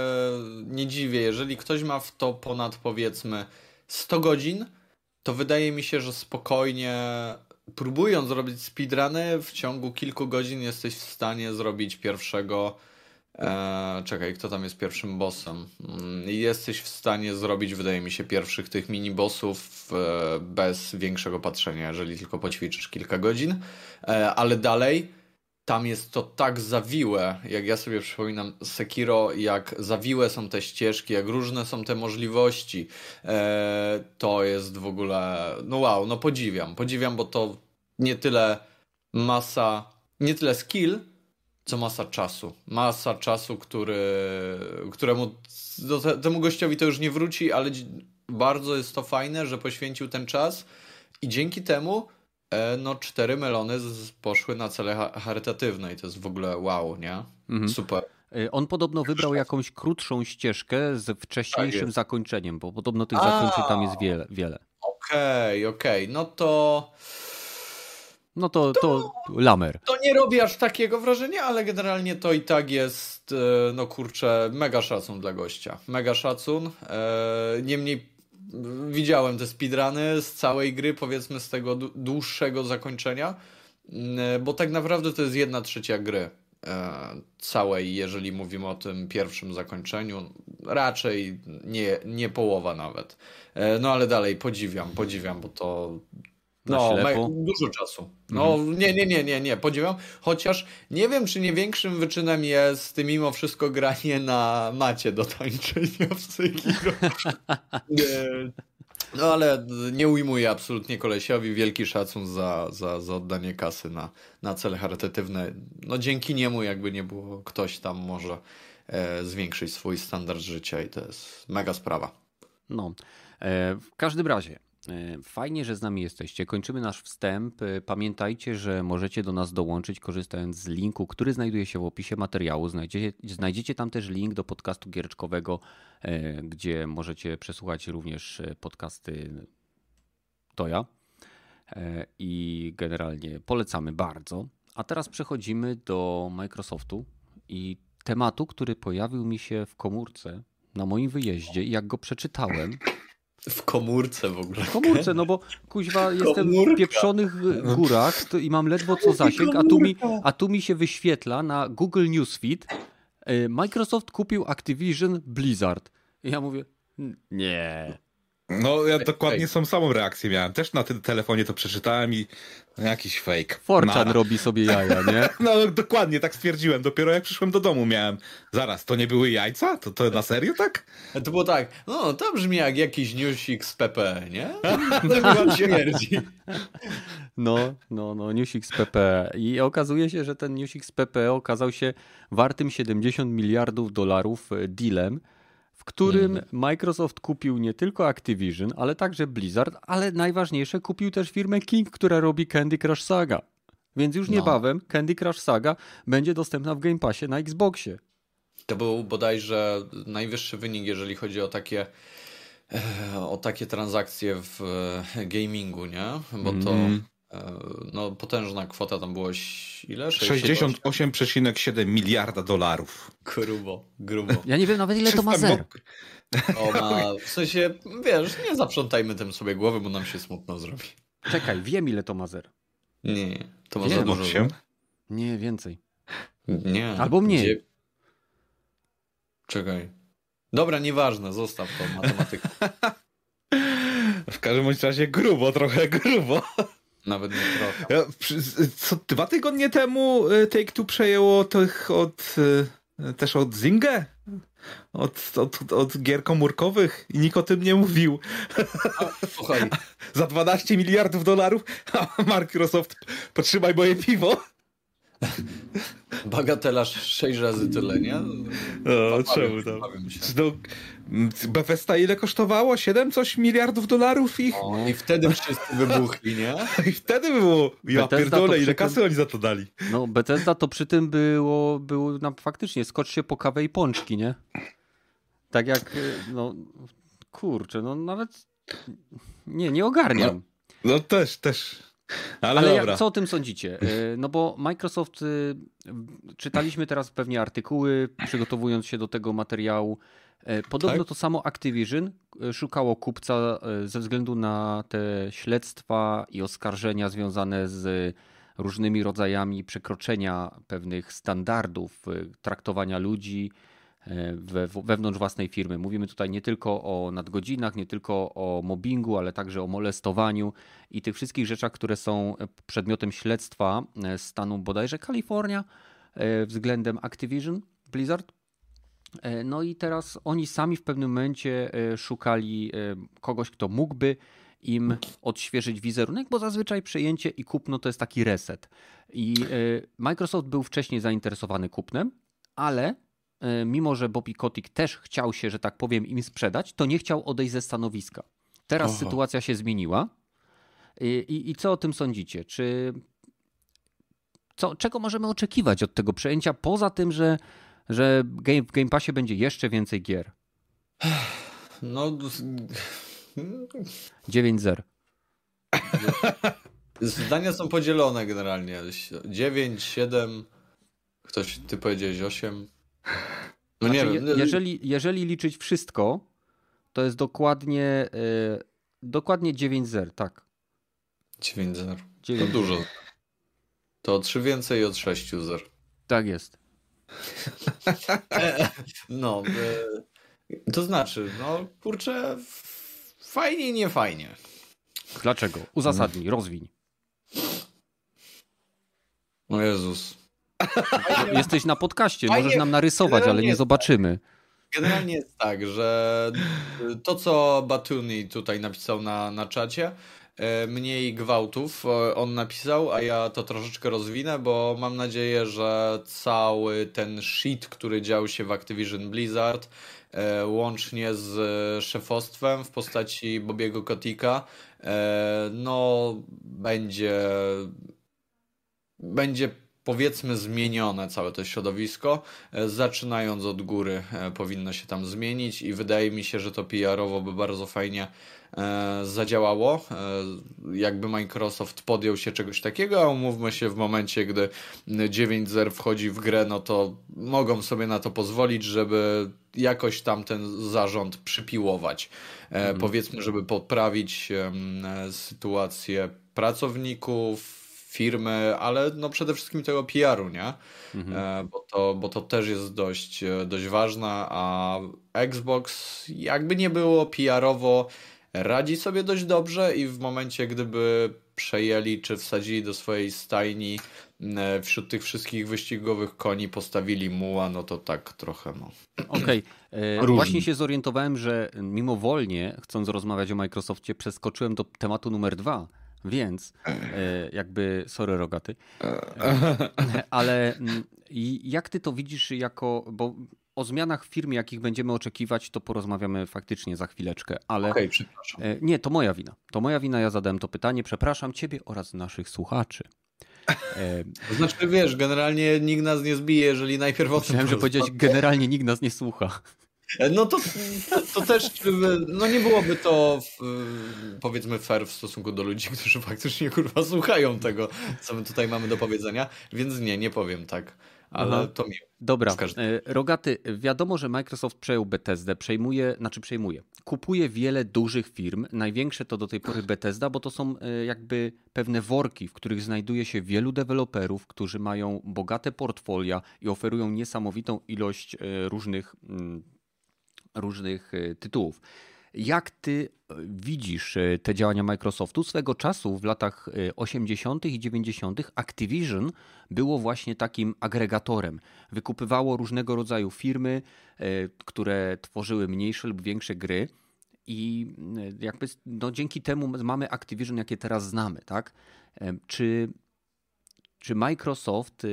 Speaker 3: nie dziwię. Jeżeli ktoś ma w to ponad powiedzmy 100 godzin, to wydaje mi się, że spokojnie próbując zrobić speedruny, w ciągu kilku godzin jesteś w stanie zrobić pierwszego E, czekaj, kto tam jest pierwszym bossem? Mm, jesteś w stanie zrobić, wydaje mi się, pierwszych tych mini-bossów e, bez większego patrzenia, jeżeli tylko poćwiczysz kilka godzin. E, ale dalej, tam jest to tak zawiłe, jak ja sobie przypominam Sekiro, jak zawiłe są te ścieżki, jak różne są te możliwości. E, to jest w ogóle, no wow, no podziwiam, podziwiam, bo to nie tyle masa, nie tyle skill, co masa czasu. Masa czasu, który, któremu do te, temu gościowi to już nie wróci, ale bardzo jest to fajne, że poświęcił ten czas i dzięki temu e, no cztery melony z, poszły na cele charytatywne i to jest w ogóle wow, nie? Mhm. Super.
Speaker 1: E, on podobno wybrał jakąś krótszą ścieżkę z wcześniejszym tak zakończeniem, bo podobno tych A, zakończeń tam jest wiele. wiele.
Speaker 3: Okej, okay, okej. Okay. No to
Speaker 1: no to, to, to lamer.
Speaker 3: To nie robi aż takiego wrażenia, ale generalnie to i tak jest, e, no kurczę, mega szacun dla gościa. Mega szacun. E, niemniej widziałem te speedruny z całej gry, powiedzmy z tego dłuższego zakończenia, e, bo tak naprawdę to jest jedna trzecia gry całej, jeżeli mówimy o tym pierwszym zakończeniu. Raczej nie, nie połowa nawet. No ale dalej podziwiam, podziwiam, bo to no, dużo czasu. No, mhm. nie, nie, nie, nie, nie, podziwiam. Chociaż nie wiem, czy nie większym wyczynem jest mimo wszystko granie na macie do tańczenia w Sekiro. *laughs* no, ale nie ujmuję absolutnie kolesiowi. Wielki szacun za, za, za oddanie kasy na, na cele charytatywne. No, dzięki niemu jakby nie było, ktoś tam może e, zwiększyć swój standard życia i to jest mega sprawa.
Speaker 1: No, e, w każdym razie fajnie, że z nami jesteście. Kończymy nasz wstęp. E, pamiętajcie, że możecie do nas dołączyć korzystając z linku, który znajduje się w opisie materiału. Znajdziecie, znajdziecie tam też link do podcastu giereczkowego, e, gdzie możecie przesłuchać również podcasty Toja. I generalnie polecamy bardzo. A teraz przechodzimy do Microsoftu i tematu, który pojawił mi się w komórce na moim wyjeździe. I jak go przeczytałem,
Speaker 3: w komórce w ogóle.
Speaker 1: W komórce, no bo kuźwa jestem w pieprzonych górach i mam ledwo co zasięg, a tu, mi, a tu mi się wyświetla na Google Newsfeed y, Microsoft kupił Activision Blizzard. I ja mówię, nie.
Speaker 2: No, ja dokładnie tą samą reakcję miałem. Też na tym telefonie to przeczytałem i jakiś fake.
Speaker 1: Forczan robi sobie jaja, *laughs* nie?
Speaker 2: No, dokładnie tak stwierdziłem. Dopiero jak przyszłem do domu miałem. Zaraz, to nie były jajca? To, to na serio tak?
Speaker 3: To było tak, no to brzmi jak jakiś newsik z PP, nie? *laughs* To śmierdzi.
Speaker 1: No, no, no, newsik z PP. I okazuje się, że ten newsik z PP okazał się wartym 70 miliardów dolarów dealem w którym mm. Microsoft kupił nie tylko Activision, ale także Blizzard, ale najważniejsze kupił też firmę King, która robi Candy Crush Saga. Więc już no. niebawem Candy Crush Saga będzie dostępna w Game Passie na Xboxie.
Speaker 3: To był bodajże najwyższy wynik, jeżeli chodzi o takie o takie transakcje w e, gamingu, nie? Bo to mm. No, potężna kwota tam było ile?
Speaker 2: 68,7 miliarda dolarów.
Speaker 3: Grubo, grubo.
Speaker 1: Ja nie wiem nawet ile to ma zer.
Speaker 3: O, ma, w sensie, wiesz, nie zaprzątajmy tym sobie głowy, bo nam się smutno zrobi.
Speaker 1: Czekaj, wiem ile to ma zer.
Speaker 3: Nie, to ma za dużo.
Speaker 2: Się?
Speaker 1: Nie, więcej.
Speaker 3: Nie.
Speaker 1: Albo mniej. Gdzie...
Speaker 3: Czekaj. Dobra, nieważne, zostaw to matematykę. *laughs*
Speaker 2: w każdym razie grubo, trochę grubo.
Speaker 3: Nawet nie trochę.
Speaker 2: Co dwa tygodnie temu y, Take-Two przejęło tych od y, też od Zingę? Od, od, od gier komórkowych i nikt o tym nie mówił.
Speaker 3: Słuchaj. *laughs*
Speaker 2: Za 12 miliardów dolarów a Microsoft potrzymaj moje piwo.
Speaker 3: Bagatela 6 razy tyle, nie?
Speaker 2: No, czemu tam? No, Bethesda ile kosztowało? 7 coś miliardów dolarów ich?
Speaker 3: O, I wtedy wszyscy wybuchli, nie? *laughs*
Speaker 2: I wtedy było, ja Bethesda pierdolę, ile kasy tym, oni za to dali.
Speaker 1: No Bethesda to przy tym było, było no, faktycznie, skocz się po kawę i pączki, nie? Tak jak, no kurczę, no nawet nie, nie ogarniam.
Speaker 2: No, no też, też. Ale,
Speaker 1: Ale
Speaker 2: dobra.
Speaker 1: co o tym sądzicie? E, no bo Microsoft, y, czytaliśmy teraz pewnie artykuły, przygotowując się do tego materiału. E, podobno tak? to samo Activision e, szukało kupca ze względu na te śledztwa i oskarżenia związane z różnymi rodzajami przekroczenia pewnych standardów traktowania ludzi, we, wewnątrz własnej firmy. Mówimy tutaj nie tylko o nadgodzinach, nie tylko o mobbingu, ale także o molestowaniu i tych wszystkich rzeczach, które są przedmiotem śledztwa stanu bodajże Kalifornia e, względem Activision, Blizzard. E, no i teraz oni sami w pewnym momencie e, szukali kogoś, kto mógłby im odświeżyć wizerunek, bo zazwyczaj przejęcie i kupno to jest taki reset. I Microsoft był wcześniej zainteresowany kupnem, ale E, mimo że Bobby Kotick też chciał się, że tak powiem, im sprzedać, to nie chciał odejść ze stanowiska. Teraz sytuacja się zmieniła. I, i, I, co o tym sądzicie? Czy co, czego możemy oczekiwać od tego przejęcia, poza tym, że, że game, w Game Passie będzie jeszcze więcej gier?
Speaker 3: No.
Speaker 1: 9-0. *laughs*
Speaker 3: Zdania są podzielone generalnie. 9, 7. Ktoś, ty powiedziałeś 8.
Speaker 1: No znaczy, nie wiem. Jeżeli, jeżeli liczyć wszystko, to jest dokładnie yy, dokładnie 9-0, tak.
Speaker 3: 9-0. To dużo. To o 3 więcej od 6 zer.
Speaker 1: Tak jest. *laughs*
Speaker 3: no, yy, to znaczy, no kurczę, fajnie, nie fajnie.
Speaker 1: Dlaczego? Uzasadnij, rozwiń.
Speaker 3: O Jezus. *laughs*
Speaker 1: Jesteś na podcaście, możesz nam narysować, ale nie zobaczymy.
Speaker 3: Generalnie jest tak, że to, co Batuni tutaj napisał na, na czacie, e, mniej gwałtów e, on napisał, a ja to troszeczkę rozwinę, bo mam nadzieję, że cały ten shit, który dział się w Activision Blizzard, e, łącznie z szefostwem w postaci Bobiego Kotika, no będzie będzie powiedzmy zmienione całe to środowisko. E, zaczynając od góry e, powinno się tam zmienić i wydaje mi się, że to PR-owo by bardzo fajnie e, zadziałało. Jakby Microsoft podjął się czegoś takiego, a umówmy się w momencie, gdy 9.0 wchodzi w grę, no to mogą sobie na to pozwolić, żeby jakoś tam ten zarząd przypiłować. Mhm. Powiedzmy, żeby poprawić sytuację pracowników, firmy, ale no przede wszystkim tego PR-u, nie? Mhm. E, bo, to, bo to też jest dość, e, dość ważne, a Xbox jakby nie było PR-owo radzi sobie dość dobrze i w momencie, gdyby przejęli czy wsadzili do swojej stajni e, wśród tych wszystkich wyścigowych koni postawili muła, no to tak trochę no.
Speaker 1: Okej, *clears throat* okay. właśnie się zorientowałem, że mimowolnie, chcąc rozmawiać o Microsoftie, przeskoczyłem do tematu numer dwa, więc e, jakby, sorry rogaty, *laughs* ale mm, jak ty to widzisz jako, bo o zmianach w firmie, jakich będziemy oczekiwać, to porozmawiamy faktycznie za chwileczkę, ale.
Speaker 3: Okej, okay, przepraszam.
Speaker 1: E, nie, to moja wina. To moja wina, ja zadałem to pytanie. Przepraszam ciebie oraz naszych słuchaczy.
Speaker 3: E, to znaczy, wiesz, generalnie nikt nas nie zbije, jeżeli najpierw o tym
Speaker 1: Chciałem, że powiedzieć, generalnie nikt nas nie słucha.
Speaker 3: No to, to, to, też no nie byłoby to powiedzmy fair w stosunku do ludzi, którzy faktycznie kurwa słuchają tego, co my tutaj mamy do powiedzenia, więc nie, nie powiem tak ale Aha. to mi.
Speaker 1: Dobra, e, Rogaty, wiadomo, że Microsoft przejął Bethesdę, przejmuje, znaczy przejmuje, kupuje wiele dużych firm, największe to do tej pory Bethesda, bo to są e, jakby pewne worki, w których znajduje się wielu deweloperów, którzy mają bogate portfolia i oferują niesamowitą ilość e, różnych, mm, różnych tytułów. Jak ty e, widzisz e, te działania Microsoftu? Swego czasu w latach 80. E, i 90. Activision było właśnie takim agregatorem. Wykupywało różnego rodzaju firmy, które tworzyły mniejsze lub większe gry. I jakby no, dzięki temu mamy Activision, jakie teraz znamy, tak? Czy, czy Microsoft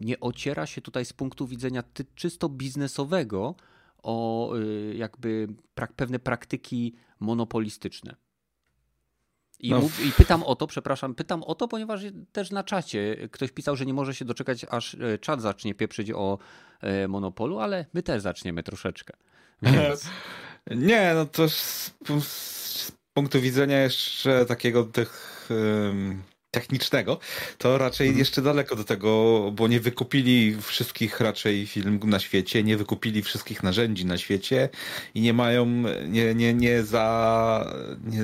Speaker 1: nie ociera się tutaj z punktu widzenia czysto biznesowego o y, jakby prak pewne praktyki monopolistyczne. I, no. mów, I, pytam o to, przepraszam, pytam o to, ponieważ też na czacie ktoś pisał, że nie może się doczekać, aż e, czat zacznie pieprzyć o e, monopolu, ale my też zaczniemy troszeczkę. *laughs*
Speaker 2: Więc... Nie, no to z, z punktu widzenia jeszcze takiego tych technicznego, to raczej mhm. jeszcze daleko do tego, bo nie wykupili wszystkich raczej film na świecie, nie wykupili wszystkich narzędzi na świecie i nie mają, nie, nie, nie za, nie,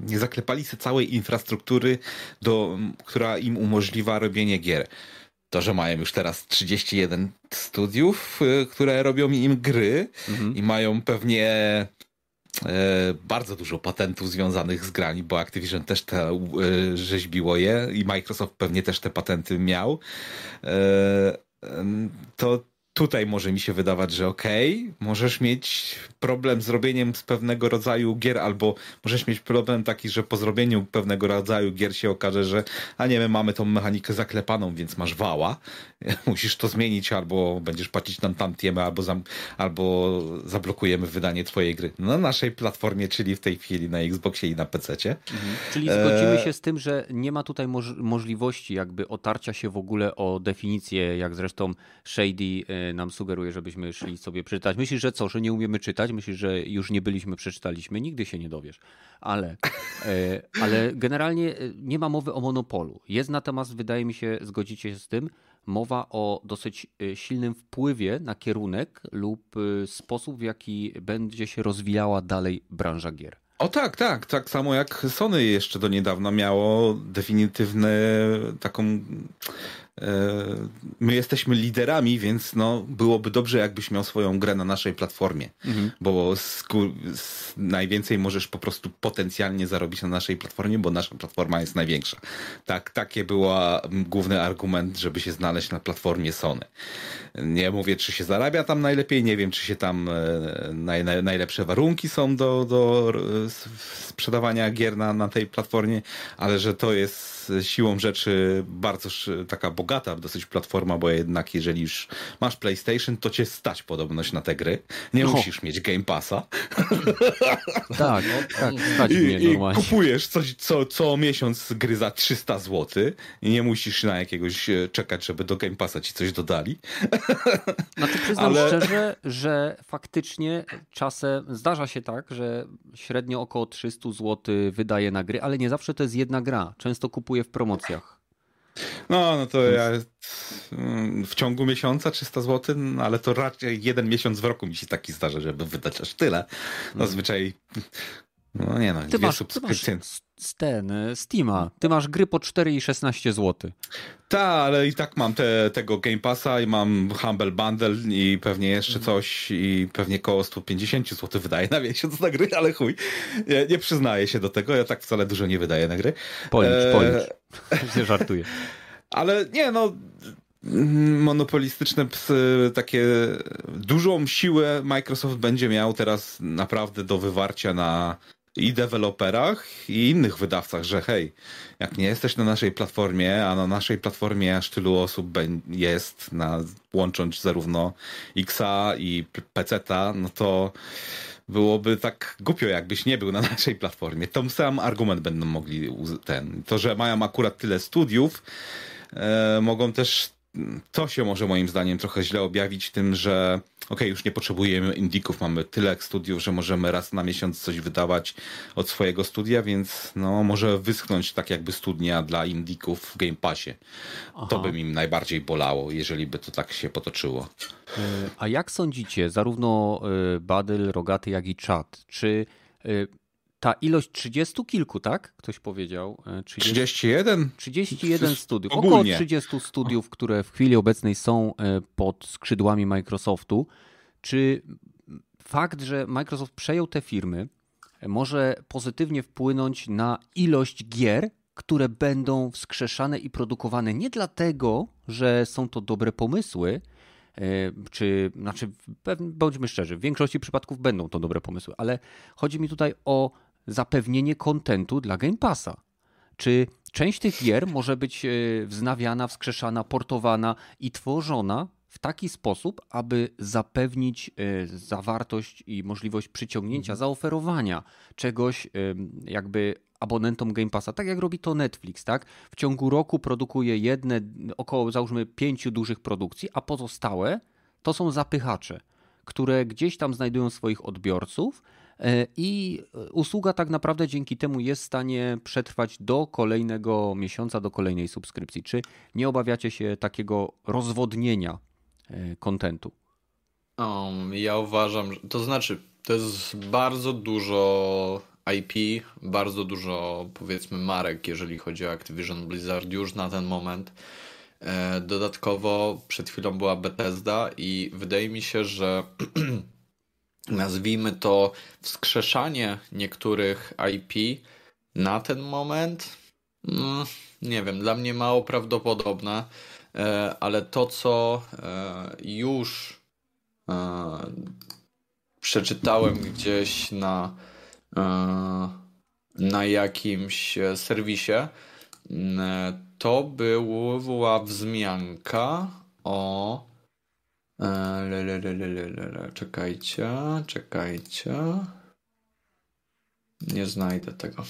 Speaker 2: nie zaklepali sobie całej infrastruktury, do, która im umożliwia robienie gier. To, że mają już teraz 31 studiów, y, które robią im gry mhm. i mają pewnie bardzo dużo patentów związanych z grami, bo Activision też te e, rzeźbiło je i Microsoft pewnie też te patenty miał. E, to tutaj może mi się wydawać, że okej, okay, możesz mieć problem z robieniem z pewnego rodzaju gier, albo możesz mieć problem taki, że po zrobieniu pewnego rodzaju gier się okaże, że a nie, my mamy tą mechanikę zaklepaną, więc masz wała, *laughs* musisz to zmienić, albo będziesz płacić nam tantiemy, albo, zam, albo zablokujemy wydanie twojej gry na naszej platformie, czyli w tej chwili na Xboxie i na PC. Mhm.
Speaker 1: Czyli zgodzimy e... się z tym, że nie ma tutaj moż możliwości jakby otarcia się w ogóle o definicję, jak zresztą Shady e, nam sugeruje, żebyśmy szli sobie przeczytać. Myślisz, że co, że nie umiemy czytać? Myślisz, że już nie byliśmy, przeczytaliśmy? Nigdy się nie dowiesz. Ale, e, ale generalnie e, nie ma mowy o monopolu. Jest natomiast, wydaje mi się, zgodzicie się z tym, mowa o dosyć e, silnym wpływie na kierunek lub sposób, w jaki będzie się rozwijała dalej branża gier.
Speaker 2: O tak, tak. Tak samo jak Sony jeszcze do niedawna miało definitywne taką my jesteśmy liderami, więc no, byłoby dobrze, jakbyś miał swoją grę na naszej platformie, mhm. bo z, z, najwięcej możesz po prostu potencjalnie zarobić na naszej platformie, bo nasza platforma jest największa. Tak, takie był główny argument, żeby się znaleźć na platformie Sony. Nie mówię, czy się zarabia tam najlepiej, nie wiem, czy się tam e, naj, naj, najlepsze warunki są do, do sprzedawania gier na, na tej platformie, ale że to jest siłą rzeczy bardzo taka bogata dosyć platforma, bo jednak jeżeli już masz PlayStation, to cię stać podobność na te gry. Nie no. musisz mieć Game Passa. *laughs*
Speaker 1: Tak, tak, stać I, mnie
Speaker 2: i kupujesz coś, co, co miesiąc gry za 300 zł i nie musisz na jakiegoś e, czekać, żeby do Game Passa ci coś dodali. *laughs*
Speaker 1: Znaczy przyznam Ale... szczerze, że faktycznie czasem zdarza się tak, że średnio około 300 zł wydaje na gry, ale nie zawsze to jest jedna gra. Często kupuję w promocjach.
Speaker 2: No, no to ja mm, w ciągu miesiąca 300 zł, no ale to raczej jeden miesiąc w roku mi się taki zdarza, żeby wydać aż tyle. No zwyczaj no nie no,
Speaker 1: ty masz, subskrypcje. Ty masz ten, e, Steama. Ty masz gry po 4,16 zł.
Speaker 2: Tak, ale i tak mam te, tego Game Passa i mam Humble Bundle i pewnie jeszcze mhm. coś i pewnie koło 150 zł wydaję na miesiąc na gry, ale chuj. Nie, nie przyznaję się do tego, ja tak wcale dużo nie wydaję na gry.
Speaker 1: Policz, e... policz. *laughs* Nie żartuję.
Speaker 2: Ale nie, no monopolistyczne psy, takie dużą siłę Microsoft będzie miał teraz naprawdę do wywarcia na i deweloperach, i innych wydawcach, że hej, jak nie jesteś na naszej platformie, a na naszej platformie aż tylu osób jest, na, łącząc zarówno Xa i PC-ta, no to byłoby tak głupio, jakbyś nie był na *laughs* naszej platformie. Tom sam argument będą mogli ten. To, że mają akurat tyle studiów, e, mogą też to się może moim zdaniem trochę źle objawić tym, że ok, już nie potrzebujemy indików, mamy tyle studiów, że możemy raz na miesiąc coś wydawać od swojego studia, więc no może wyschnąć tak jakby studnia dla indików w Game Passie. Aha. To by mi najbardziej bolało, jeżeli by to tak się potoczyło.
Speaker 1: E, a jak sądzicie, zarówno e, Badyl, Rogaty, jak i Chat, czy e, ta ilość trzydziestu kilku, tak? Ktoś powiedział.
Speaker 2: 30, 31?
Speaker 1: 31 studiów. Ogólnie. Około 30 studiów, które w chwili obecnej są e, pod skrzydłami Microsoftu. Czy fakt, że Microsoft przejął te firmy, może pozytywnie wpłynąć na ilość gier, które będą wskrzeszane i produkowane nie dlatego, że są to dobre pomysły, e, czy, znaczy, bądźmy szczerzy, w większości przypadków będą to dobre pomysły, ale chodzi mi tutaj o zapewnienie kontentu dla Game Passa. Czy część tych gier może być e, wznawiana, wskrzeszana, portowana i tworzona w taki sposób, aby zapewnić e, zawartość i możliwość przyciągnięcia, mhm. zaoferowania czegoś jakby abonentom Game Passa, tak jak robi to Netflix, tak? W ciągu roku produkuje jedne, około załóżmy pięciu dużych produkcji, a pozostałe to są zapychacze, które gdzieś tam znajdują swoich odbiorców E, I usługa tak naprawdę dzięki temu jest w stanie przetrwać do kolejnego miesiąca, do kolejnej subskrypcji. Czy nie obawiacie się takiego rozwodnienia e, kontentu?
Speaker 3: Um, ja uważam, to znaczy, to jest bardzo dużo IP, bardzo dużo powiedzmy marek, jeżeli chodzi o Activision Blizzard już na ten moment. E, dodatkowo przed chwilą była Bethesda i wydaje mi się, że *clears throat* nazwijmy to, wskrzeszanie niektórych IP na ten moment, mm, nie wiem, dla mnie mało prawdopodobne, e, ale to, co e, już e, przeczytałem gdzieś na, na jakimś serwisie, to była wzmianka o Le, le, le, le, le. Czekajcie, czekajcie. Nie znajdę tego.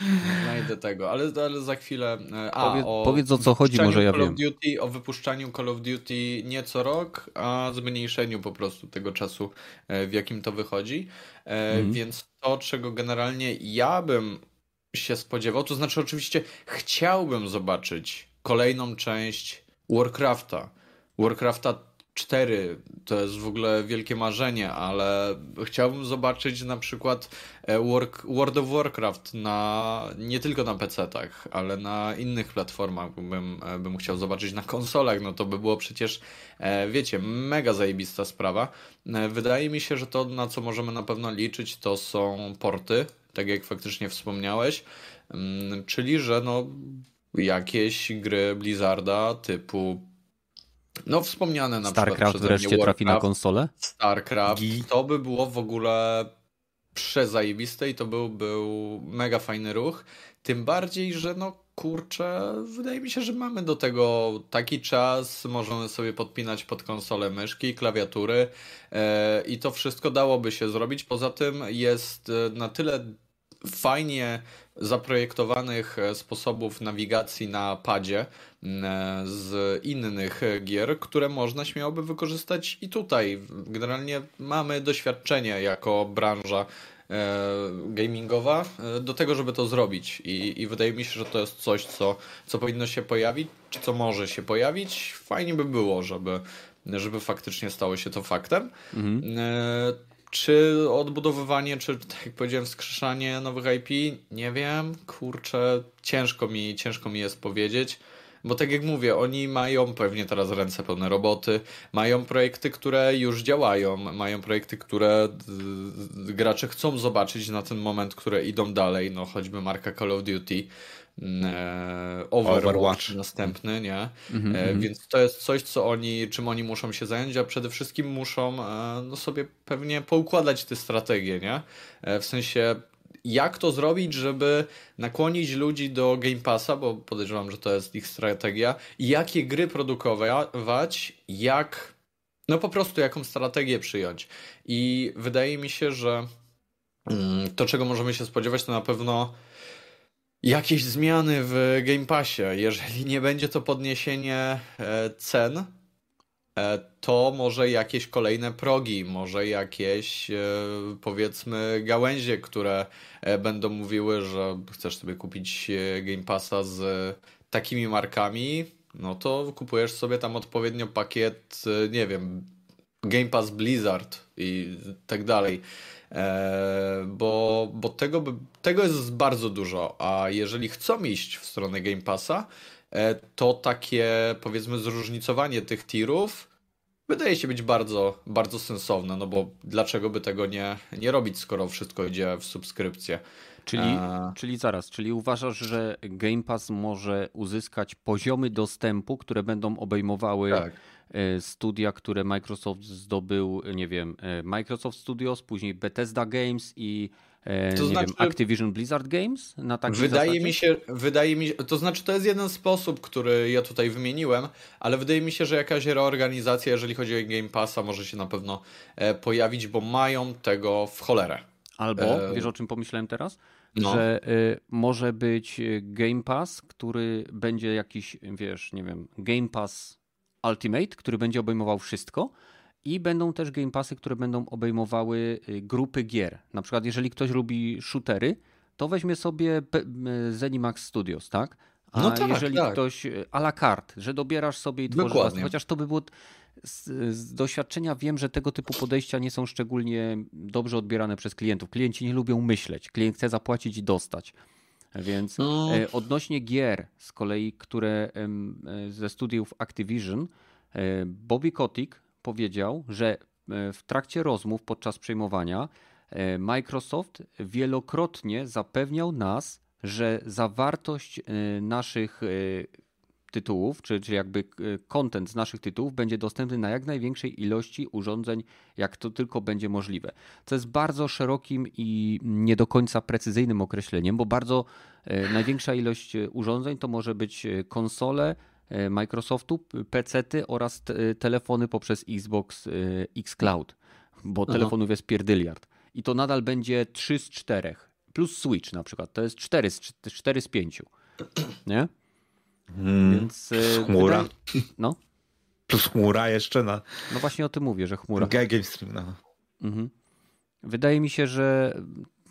Speaker 3: Nie znajdę tego, ale, ale za chwilę.
Speaker 1: A, powiedz, o powiedz o co chodzi, może ja
Speaker 3: Call
Speaker 1: wiem.
Speaker 3: Of Duty, o wypuszczaniu Call of Duty nie co rok, a zmniejszeniu po prostu tego czasu, w jakim to wychodzi. Mm. Więc to, czego generalnie ja bym się spodziewał, to znaczy oczywiście chciałbym zobaczyć kolejną część Warcrafta Warcrafta 4 to jest w ogóle wielkie marzenie, ale chciałbym zobaczyć na przykład e, World of Warcraft na nie tylko na PC-tach, ale na innych platformach. Bym, e, bym chciał zobaczyć na konsolach, no to by było przecież, e, wiecie, mega zajebista sprawa. Wydaje mi się, że to, na co możemy na pewno liczyć, to są porty, tak jak faktycznie wspomniałeś, mm, czyli że no jakieś gry Blizzarda typu no wspomniane na
Speaker 1: StarCraft
Speaker 3: przykład
Speaker 1: wreszcie Warcraft, trafi na konsolę?
Speaker 3: StarCraft, to by było w ogóle przezajebiste i to był, był mega fajny ruch. Tym bardziej, że no kurczę, wydaje mi się, że mamy do tego taki czas, możemy sobie podpinać pod konsolę myszki, klawiatury e, i to wszystko dałoby się zrobić. Poza tym jest e, na tyle fajnie zaprojektowanych e, sposobów nawigacji na padzie z innych gier, które można śmiałoby wykorzystać i tutaj. Generalnie mamy doświadczenie jako branża e, gamingowa e, do tego, żeby to zrobić I, i wydaje mi się, że to jest coś, co, co powinno się pojawić, czy co może się pojawić. Fajnie by było, żeby, żeby faktycznie stało się to faktem. Mhm. Czy odbudowywanie, czy tak jak powiedziałem, wskrzeszanie nowych IP? Nie wiem, kurczę, ciężko mi, ciężko mi jest powiedzieć. Bo tak jak mówię, oni mają pewnie teraz ręce pełne roboty, mają projekty, które już działają, mają projekty, które gracze chcą zobaczyć na ten moment, które idą dalej, no choćby marka Call of Duty. E, Overwatch, Overwatch, następny, nie? Mm -hmm. Więc to jest coś, co oni, czym oni muszą się zająć, a przede wszystkim muszą e, no, sobie pewnie poukładać te strategie, nie? W sensie jak to zrobić, żeby nakłonić ludzi do Game Passa, bo podejrzewam, że to jest ich strategia, i jakie gry produkować, jak no po prostu jaką strategię przyjąć. I wydaje mi się, że mm, to, czego możemy się spodziewać, to na pewno jakieś zmiany w Game Passie. Jeżeli nie będzie to podniesienie e, cen, e, to może jakieś kolejne progi, może jakieś e, powiedzmy gałęzie, które będą mówiły, że chcesz sobie kupić Game Passa z takimi markami, no to kupujesz sobie tam odpowiednio pakiet, nie wiem, Game Pass Blizzard i tak dalej. E, bo, bo tego, tego jest bardzo dużo, a jeżeli chcą iść w stronę Game Passa, e, to takie powiedzmy zróżnicowanie tych tirów wydaje się być bardzo, bardzo sensowne, no bo dlaczego by tego nie, nie robić, skoro wszystko idzie w subskrypcję.
Speaker 1: Czyli, a... czyli zaraz, czyli uważasz, że Game Pass może uzyskać poziomy dostępu, które będą obejmowały tak. E, studia, które Microsoft zdobył, nie wiem, e, Microsoft Studios, później Bethesda Games i e, to znaczy, wiem, Activision Blizzard Games
Speaker 3: na wydaje zasadzie? mi się, wydaje mi to znaczy to jest jeden sposób, który ja tutaj wymieniłem, ale wydaje mi się, że jakaś reorganizacja, jeżeli chodzi o Game Passa, może się na pewno pojawić, bo mają tego w cholerę.
Speaker 1: Albo, e... wiesz o czym pomyślałem teraz? No. Że y, może być Game Pass, który będzie jakiś, wiesz, nie wiem, Game Pass Ultimate, który będzie obejmował wszystko. I będą też Game Passy, które będą obejmowały y, grupy gier. Na przykład, jeżeli ktoś lubi shootery, to weźmie sobie Zenimax Studios, tak? A no tak, jeżeli tak. ktoś y, a la carte, że dobierasz sobie i tworzysz własne, chociaż to by było z, z, doświadczenia wiem, że tego typu podejścia nie są szczególnie dobrze odbierane przez klientów. Klienci nie lubią myśleć. Klient chce zapłacić i dostać. Więc no. E, odnośnie gier z kolei, które e, ze studiów Activision, e, Bobby Kotick powiedział, że w trakcie rozmów podczas przejmowania Microsoft wielokrotnie zapewniał nas, że zawartość naszych tytułów, czy, czy jakby content z naszych tytułów będzie dostępny na jak największej ilości urządzeń, jak to tylko będzie możliwe. Co jest bardzo szerokim i nie do końca precyzyjnym określeniem, bo bardzo e, największa ilość e, urządzeń to może być e, konsole, Microsoftu, PC-ty oraz telefony poprzez Xbox X Cloud, bo Aha. telefonów jest pierdyliard. I to nadal będzie 3 z 4, plus Switch na przykład, to jest 4 z, 4 z 5. Nie?
Speaker 2: Hmm, Więc y, chmura. Wydaje... No. Plus chmura jeszcze na.
Speaker 1: No właśnie o tym mówię, że chmura.
Speaker 2: Game Stream, no.
Speaker 1: Mhm. Wydaje mi się, że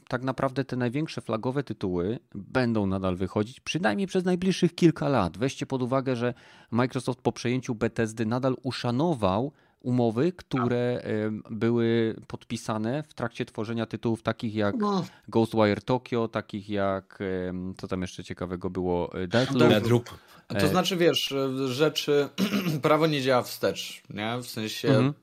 Speaker 1: tak naprawdę te największe flagowe tytuły będą nadal wychodzić, przynajmniej przez najbliższych kilka lat. Weźcie pod uwagę, że Microsoft po przejęciu Bethesdy nadal uszanował umowy, które były podpisane w trakcie tworzenia tytułów takich jak no. Ghostwire Tokyo, takich jak, co tam jeszcze ciekawego było, e, Deathloop.
Speaker 3: To e, znaczy, wiesz, rzeczy, *clears throat* prawo nie działa wstecz, nie? W sensie mhm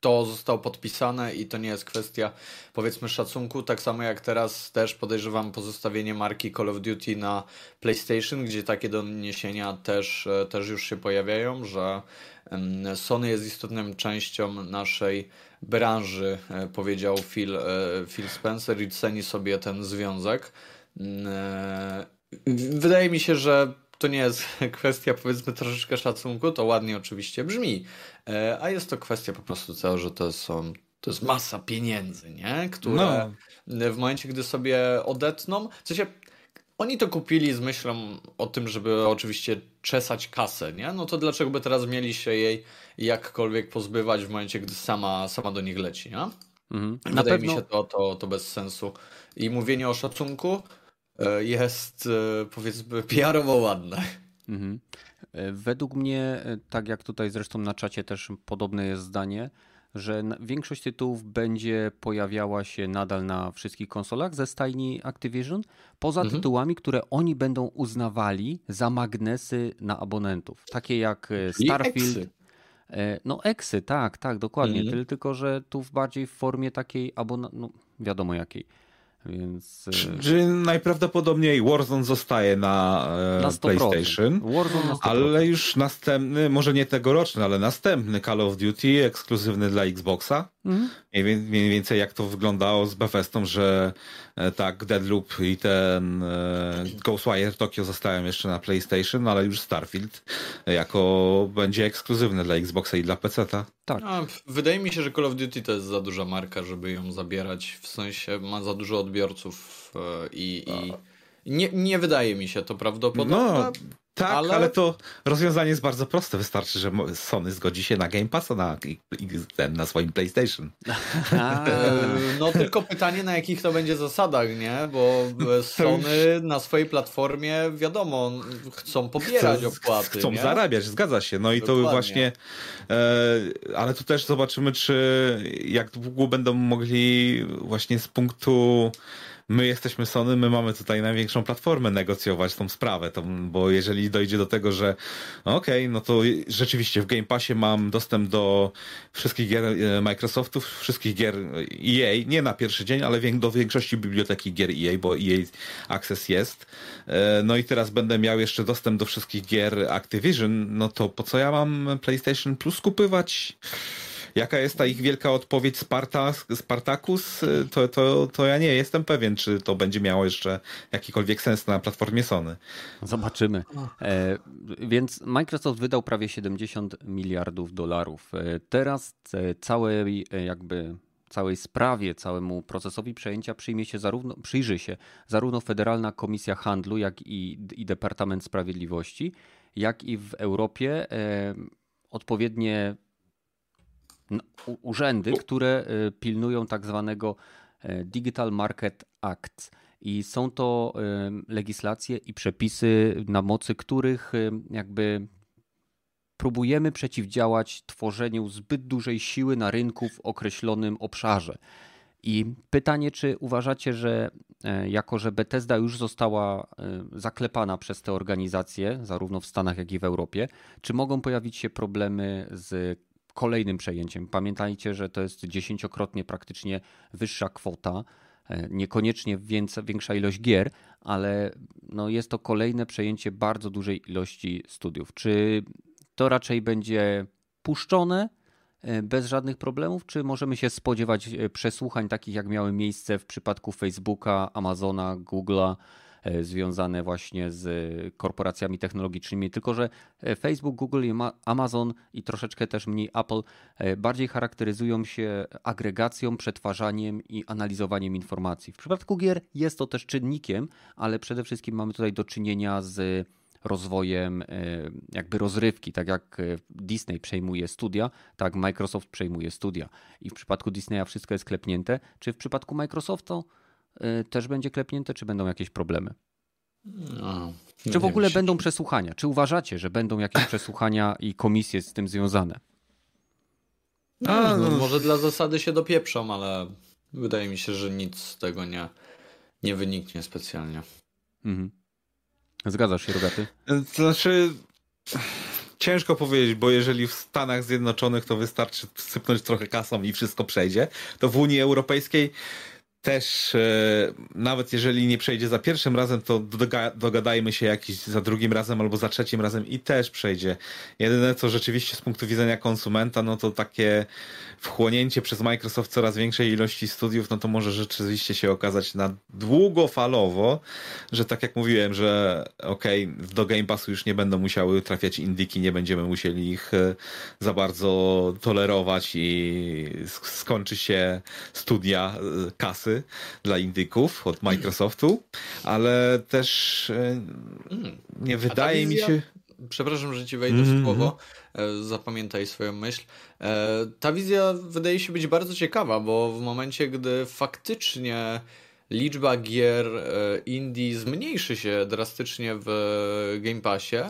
Speaker 3: to zostało podpisane i to nie jest kwestia powiedzmy szacunku, tak samo jak teraz też podejrzewam pozostawienie marki Call of Duty na PlayStation, gdzie takie doniesienia też, e, też już się pojawiają, że Sony jest istotną częścią naszej branży, e, powiedział Phil, e, Phil Spencer i ceni sobie ten związek. Wydaje mi się, że to nie jest *laughs* kwestia powiedzmy troszeczkę szacunku, to ładnie oczywiście brzmi, e, a jest to kwestia po prostu tego, że to są to jest masa pieniędzy, nie? które no. w momencie, gdy sobie odetną, w sensie oni to kupili z myślą o tym, żeby oczywiście czesać kasę, nie? No to dlaczego by teraz mieli się jej jakkolwiek pozbywać w momencie, gdy sama, sama do nich leci, nie? Mhm. Wydaje pewno... mi się to, to, to bez sensu. I mówienie o szacunku jest e, powiedzmy *laughs* PR-owo ładne. Mhm.
Speaker 1: E, według mnie, tak jak tutaj zresztą na czacie też podobne jest zdanie, że większość tytułów będzie pojawiała się nadal na wszystkich konsolach ze stajni Activision, poza mhm. tytułami, które oni będą uznawali za magnesy na abonentów. Takie jak e, Starfield. E, no, eksy, tak, tak, dokładnie. Mhm. Tylko, że tu w bardziej w formie takiej, abon... no, wiadomo jakiej. Więc...
Speaker 2: E, Czyli najprawdopodobniej Warzone zostaje na, e, na PlayStation, Warzone na ale już następny, może nie tegoroczny, ale następny Call of Duty ekskluzywny dla Xboxa. Mhm. Mniej więcej jak to wyglądało z Bethesdą, że e, tak, Deadloop i ten Ghostwire Tokyo zostają jeszcze na PlayStation, ale już Starfield jako będzie ekskluzywny dla Xboxa i dla PC-ta.
Speaker 3: Tak. A, wydaje mi się, że Call of Duty to jest za duża marka, żeby ją zabierać. W sensie ma za dużo odbiorców e, i, i nie, nie wydaje mi się to prawdopodobne. No,
Speaker 2: tak, ale... ale... to rozwiązanie jest bardzo proste. Wystarczy, że Sony zgodzi się na Game Pass na, na swoim PlayStation. *laughs*
Speaker 3: E, no tylko pytanie, na jakich to będzie zasadach, nie? Bo Sony na swojej platformie, wiadomo, chcą pobierać opłaty.
Speaker 2: Chcą
Speaker 3: nie?
Speaker 2: zarabiać, zgadza się. No i Dokładnie. to właśnie, e, ale tu też zobaczymy, czy jak długo będą mogli właśnie z punktu my jesteśmy Sony, my mamy tutaj największą platformę negocjować tą sprawę, bo jeżeli dojdzie do tego, że okej, okay, no to rzeczywiście w Game Passie mam dostęp do wszystkich gier e, Microsoftów, wszystkich gier EA, nie na pierwszy dzień, ale do większości biblioteki gier EA, bo EA Access jest. E, no i teraz będę miał jeszcze dostęp do wszystkich gier Activision, no to po co ja mam PlayStation Plus kupywać? Jaka jest ta ich wielka odpowiedź Sparta, Spartacus, to, to, to ja nie jestem pewien, czy to będzie miało jeszcze jakikolwiek sens na platformie Sony.
Speaker 1: Zobaczymy. E, więc Microsoft wydał prawie 70 miliardów dolarów. E, teraz e, całej e, jakby całej sprawie, całemu procesowi przejęcia przyjmie się zarówno, przyjrzy się zarówno Federalna Komisja Handlu, jak i, i Departament Sprawiedliwości, jak i w Europie e, odpowiednie urzędy, które y, pilnują tak zwanego e, Digital Market Act. I są to y, legislacje i przepisy, na mocy których y, jakby próbujemy przeciwdziałać tworzeniu zbyt dużej siły na rynku w określonym obszarze. I pytanie, czy uważacie, że e, jako, że Bethesda już została zaklepana przez te organizacje, zarówno w Stanach, jak i w Europie, czy mogą pojawić się problemy z kolejnym przejęciem. Pamiętajcie, że to jest dziesięciokrotnie praktycznie wyższa kwota, e, niekoniecznie większa ilość gier, ale no jest to kolejne przejęcie bardzo dużej ilości studiów. Czy to raczej będzie puszczone e, bez żadnych problemów, czy możemy się spodziewać e, przesłuchań takich, jak miały miejsce w przypadku Facebooka, Amazona, Google'a, związane właśnie z korporacjami technologicznymi, tylko że e, Facebook, Google, Amazon i troszeczkę też mniej Apple e, bardziej charakteryzują się agregacją, przetwarzaniem i analizowaniem informacji. W przypadku gier jest to też czynnikiem, ale przede wszystkim mamy tutaj do czynienia z rozwojem jakby rozrywki, tak jak Disney przejmuje studia, tak Microsoft przejmuje studia. I w przypadku Disneya wszystko jest klepnięte. Czy w przypadku Microsoftu też będzie klepnięte, czy będą jakieś problemy? No, czy w ogóle będą przesłuchania? Czy uważacie, że będą jakieś przesłuchania i komisje z tym związane?
Speaker 3: A, no, może dla zasady się dopieprzą, ale wydaje mi się, że nic z tego nie, nie wyniknie specjalnie. Mhm.
Speaker 1: Zgadzasz się, Rogaty?
Speaker 2: To znaczy, ciężko powiedzieć, bo jeżeli w Stanach Zjednoczonych to wystarczy sypnąć trochę kasą i wszystko przejdzie, to w Unii Europejskiej też e, nawet jeżeli nie przejdzie za pierwszym razem, to dogadajmy się jakiś za drugim razem albo za trzecim razem i też przejdzie. Jedyne co rzeczywiście z punktu widzenia konsumenta, no to takie wchłonięcie przez Microsoft coraz większej ilości studiów, no to może rzeczywiście się okazać na długofalowo, że tak jak mówiłem, że okej, okay, do Game Passu już nie będą musiały trafiać indyki, nie będziemy musieli ich e, za bardzo tolerować i skończy się studia e, dla indyków od Microsoftu, ale też e, mm. nie wydaje mi się
Speaker 3: przepraszam, że ci wejdę mm -hmm. w mhm, słowo, e, zapamiętaj swoją myśl. E, ta wizja wydaje się być bardzo ciekawa, bo w momencie, gdy faktycznie liczba gier indie zmniejszy się drastycznie w Game Passie,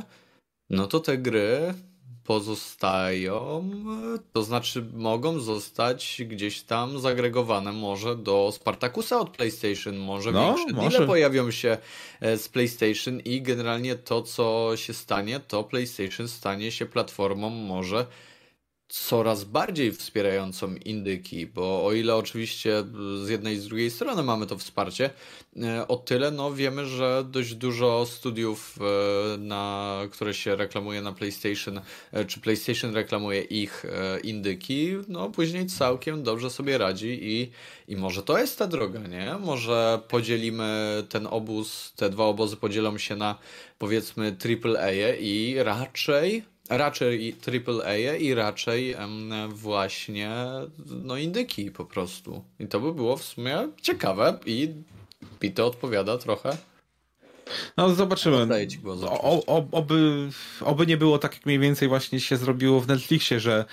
Speaker 3: no to te gry pozostają, to znaczy mogą zostać gdzieś tam zagregowane może do Spartakusa od PlayStation, może no, większe może. deale pojawią się e, z PlayStation i generalnie to, co się stanie, to PlayStation stanie się platformą może coraz bardziej wspierającą indyki, bo o ile oczywiście z jednej i z drugiej strony mamy to wsparcie, e, o tyle no wiemy, że dość dużo studiów, e, na, które się reklamuje na PlayStation, e, czy PlayStation reklamuje ich indyki, no później całkiem dobrze sobie radzi i, i może to jest ta droga, nie? Może podzielimy ten obóz, te dwa obozy podzielą się na powiedzmy AAA i raczej raczej AAA i raczej właśnie no indyki po prostu. I to by było w sumie ciekawe i mi to odpowiada trochę.
Speaker 2: No zobaczymy. O, o, oby, oby nie było tak, jak mniej więcej właśnie się zrobiło w Netflixie, że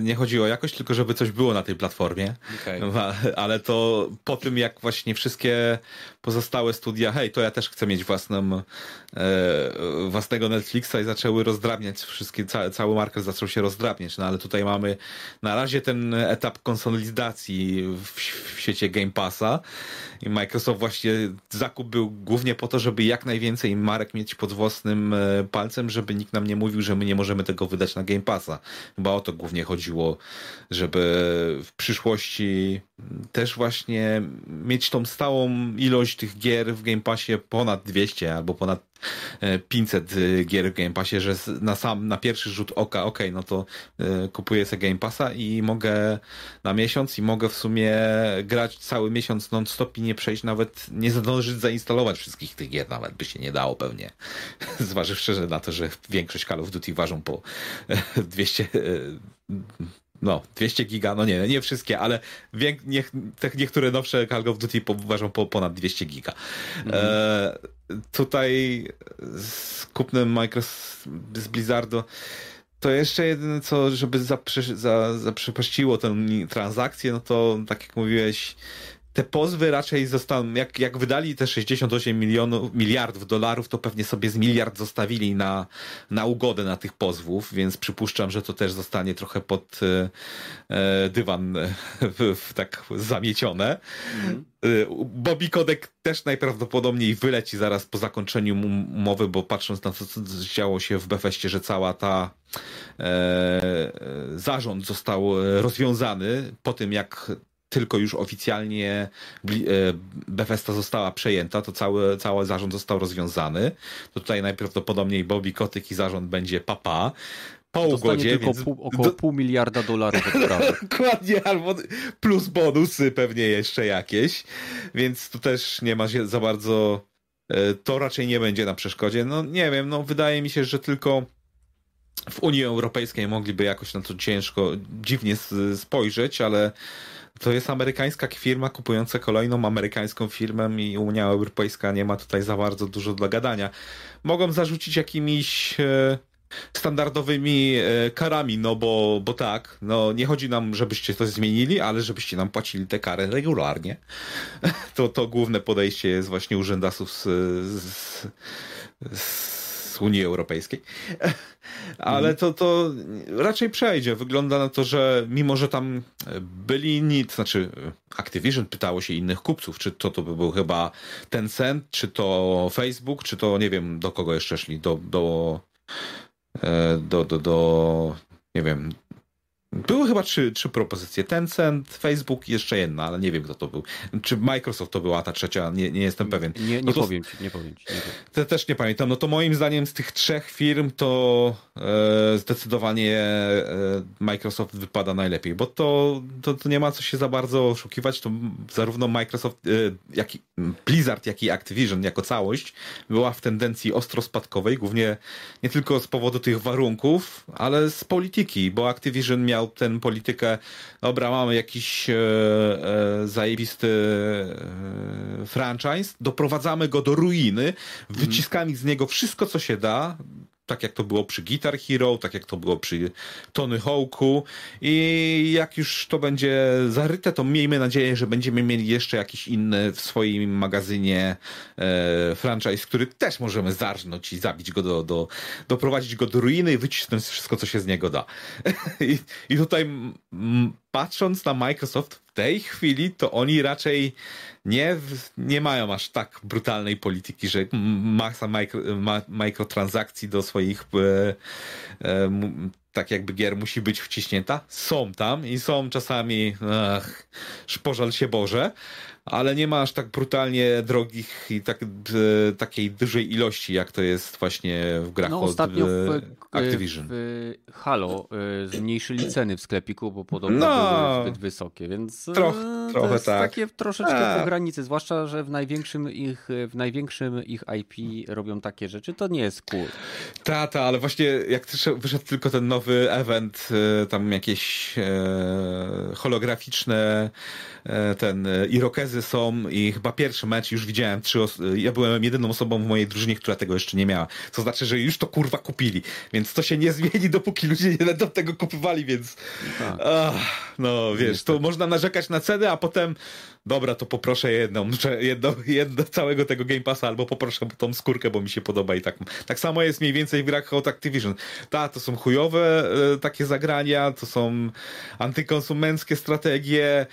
Speaker 2: nie chodziło o jakość, tylko żeby coś było na tej platformie. Okay. *laughs* Ale to po tym, jak właśnie wszystkie pozostałe studia, hej, to ja też chcę mieć własną, e, własnego Netflixa i zaczęły rozdrabniać wszystkie, ca, cały market zaczął się rozdrabniać, no ale tutaj mamy na razie ten etap konsolidacji w, w sieci Game Passa i Microsoft właśnie zakup był głównie po to, żeby jak najwięcej marek mieć pod własnym e, palcem, żeby nikt nam nie mówił, że my nie możemy tego wydać na Game Passa. Chyba o to głównie chodziło, żeby w przyszłości też właśnie mieć tą stałą ilość tych gier w Game Passie ponad 200 albo ponad 500 e, gier w Game Passie, że na sam, na pierwszy rzut oka, ok, no to y, kupuję sobie Game Passa i mogę na miesiąc i mogę w sumie grać cały miesiąc non-stop i nie przejść nawet, nie zdążyć zainstalować wszystkich tych gier, nawet by się nie dało pewnie. *laughs* Zważywszy na to, że większość Call of Duty ważą po 200 no, 200 giga, no nie, nie wszystkie, ale niech, te niektóre nowsze Call of Duty ważą po ponad 200 giga. Mhm. E, tutaj z kupnem Microsoft z Blizzardu to jeszcze jedyne co, żeby zaprze, za, zaprzepaściło tę transakcję, no to tak jak mówiłeś, te pozwy raczej zostaną, jak, jak wydali te 68 milionów, miliardów dolarów, to pewnie sobie z miliard zostawili na, na ugodę na tych pozwów, więc przypuszczam, że to też zostanie trochę pod e, e dywan e, tak zamiecione. Mhm. E, Bobby Kodek też najprawdopodobniej wyleci zaraz po zakończeniu umowy, bo patrząc na to, co działo się w Befeście, że cała ta e, zarząd został rozwiązany po tym, jak tylko już oficjalnie e, Bethesda została przejęta, to cały, cały zarząd został rozwiązany. To tutaj najprawdopodobniej Bobby Kotyk i zarząd będzie papa. Po ugodzie,
Speaker 1: tylko więc... pół, około do... pół miliarda dolarów *laughs*
Speaker 2: Dokładnie, albo plus bonusy pewnie jeszcze jakieś, więc tu też nie ma za bardzo e, to raczej nie będzie na przeszkodzie. No nie wiem, no wydaje mi się, że tylko w Unii Europejskiej mogliby jakoś na to ciężko, dziwnie spojrzeć, ale to jest amerykańska firma kupująca kolejną amerykańską firmę i Unia Europejska nie ma tutaj za bardzo dużo do gadania. Mogą zarzucić jakimiś e, standardowymi e, karami, no bo, bo tak, no nie chodzi nam, żebyście to zmienili, ale żebyście nam płacili te kary regularnie. *laughs* To, to główne podejście jest właśnie urzędasów z, z, z Unii Europejskiej. *laughs* Ale to, to raczej przejdzie. Wygląda na to, że mimo, że tam byli to znaczy Activision pytało się innych kupców, czy to, to by był chyba Tencent, czy to Facebook, czy to nie wiem, do kogo jeszcze szli, do, do, e, do, do, do nie wiem, były chyba trzy, trzy propozycje. Tencent, Facebook i jeszcze jedna, ale nie wiem kto to był. Czy Microsoft to była ta trzecia, nie, nie jestem pewien.
Speaker 1: Nie, nie,
Speaker 2: no
Speaker 1: to, powiem ci, nie powiem ci. Nie
Speaker 2: powiem. też nie pamiętam. No to moim zdaniem z tych trzech firm to e, zdecydowanie e, Microsoft wypada najlepiej, bo to, to, to, nie ma co się za bardzo oszukiwać. To zarówno Microsoft, e, jak i Blizzard, jak i Activision jako całość była w tendencji ostro spadkowej, głównie nie tylko z powodu tych warunków, ale z polityki, bo Activision miał miał ten politykę, dobra, mamy jakiś e, e, zajebisty e, franchise, doprowadzamy go do ruiny, wyciskamy z niego wszystko, co się da, tak jak to było przy Guitar Hero, tak jak to było przy Tony Hawk'u i jak już to będzie zaryte, to miejmy nadzieję, że będziemy mieli jeszcze jakiś inny w swoim magazynie e, franchise, który też możemy zarżnąć i zabić go do, do doprowadzić go do ruiny i wycisnąć wszystko, co się z niego da. *laughs* I, i tutaj patrząc na Microsoft w tej chwili, to oni raczej nie, nie mają aż tak brutalnej polityki, że masa mikro, ma, mikrotransakcji do swoich e, e, tak jakby gier musi być wciśnięta. Są tam i są czasami ach, pożal się Boże, ale nie ma aż tak brutalnie drogich i tak, e, takiej dużej ilości, jak to jest właśnie w grach no, ostatnio od w, Activision.
Speaker 1: W Halo e, zmniejszyli ceny w sklepiku, bo podobno no, były zbyt wysokie, więc
Speaker 2: e, troch, trochę jest tak.
Speaker 1: takie troszeczkę A. po granicy, zwłaszcza, że w największym ich w największym ich IP robią takie rzeczy, to nie jest cool.
Speaker 2: Tata, ale właśnie jak wyszedł tylko ten nowy event, tam jakieś holograficzne ten Irokezy są i chyba pierwszy mecz już widziałem trzy. Ja byłem jedyną osobą w mojej drużynie, która tego jeszcze nie miała. To znaczy, że już to kurwa kupili. Więc to się nie zmieni, dopóki ludzie nie będą tego kupywali, więc. Tak. Ach, no wiesz, to można narzekać na ceny, a potem dobra, to poproszę jedną, całego tego Game Passa, albo poproszę tą skórkę, bo mi się podoba i tak. Tak samo jest mniej więcej w grach od Activision. Ta, to są chujowe e, takie zagrania, to są antykonsumenckie strategie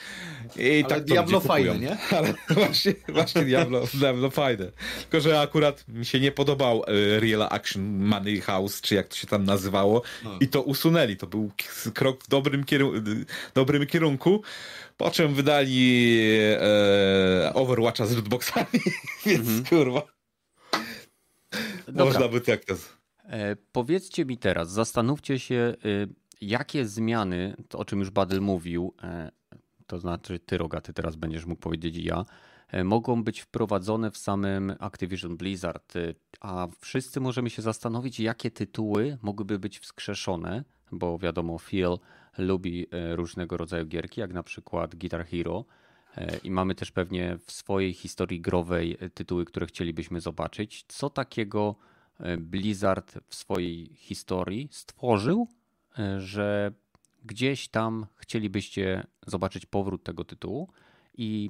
Speaker 2: i
Speaker 3: Ale
Speaker 2: tak
Speaker 3: Diablo fajne, nie? *laughs*
Speaker 2: Ale właśnie, właśnie Diablo, Diablo fajne. Tylko, że akurat mi się nie podobał e, Real Action Money House, czy jak to się tam nazywało no. i to usunęli. To był krok w dobrym, kierunku, dobrym kierunku. Po czym wydali e, Overwatcha z lootboxami, *laughs* więc mhm. kurwa. Dobra. Można by tak to...
Speaker 1: E, powiedzcie mi teraz, zastanówcie się, e, jakie zmiany, to o czym już Badel mówił, e, to znaczy ty Rogaty teraz będziesz mógł powiedzieć ja, e, mogą być wprowadzone w samym Activision Blizzard, e, a wszyscy możemy się zastanowić, jakie tytuły mogłyby być wskrzeszone, bo wiadomo, Phil lubi e, różnego rodzaju gierki, jak na przykład Guitar Hero. I mamy też pewnie w swojej historii growej tytuły, które chcielibyśmy zobaczyć. Co takiego Blizzard w swojej historii stworzył, że gdzieś tam chcielibyście zobaczyć powrót tego tytułu i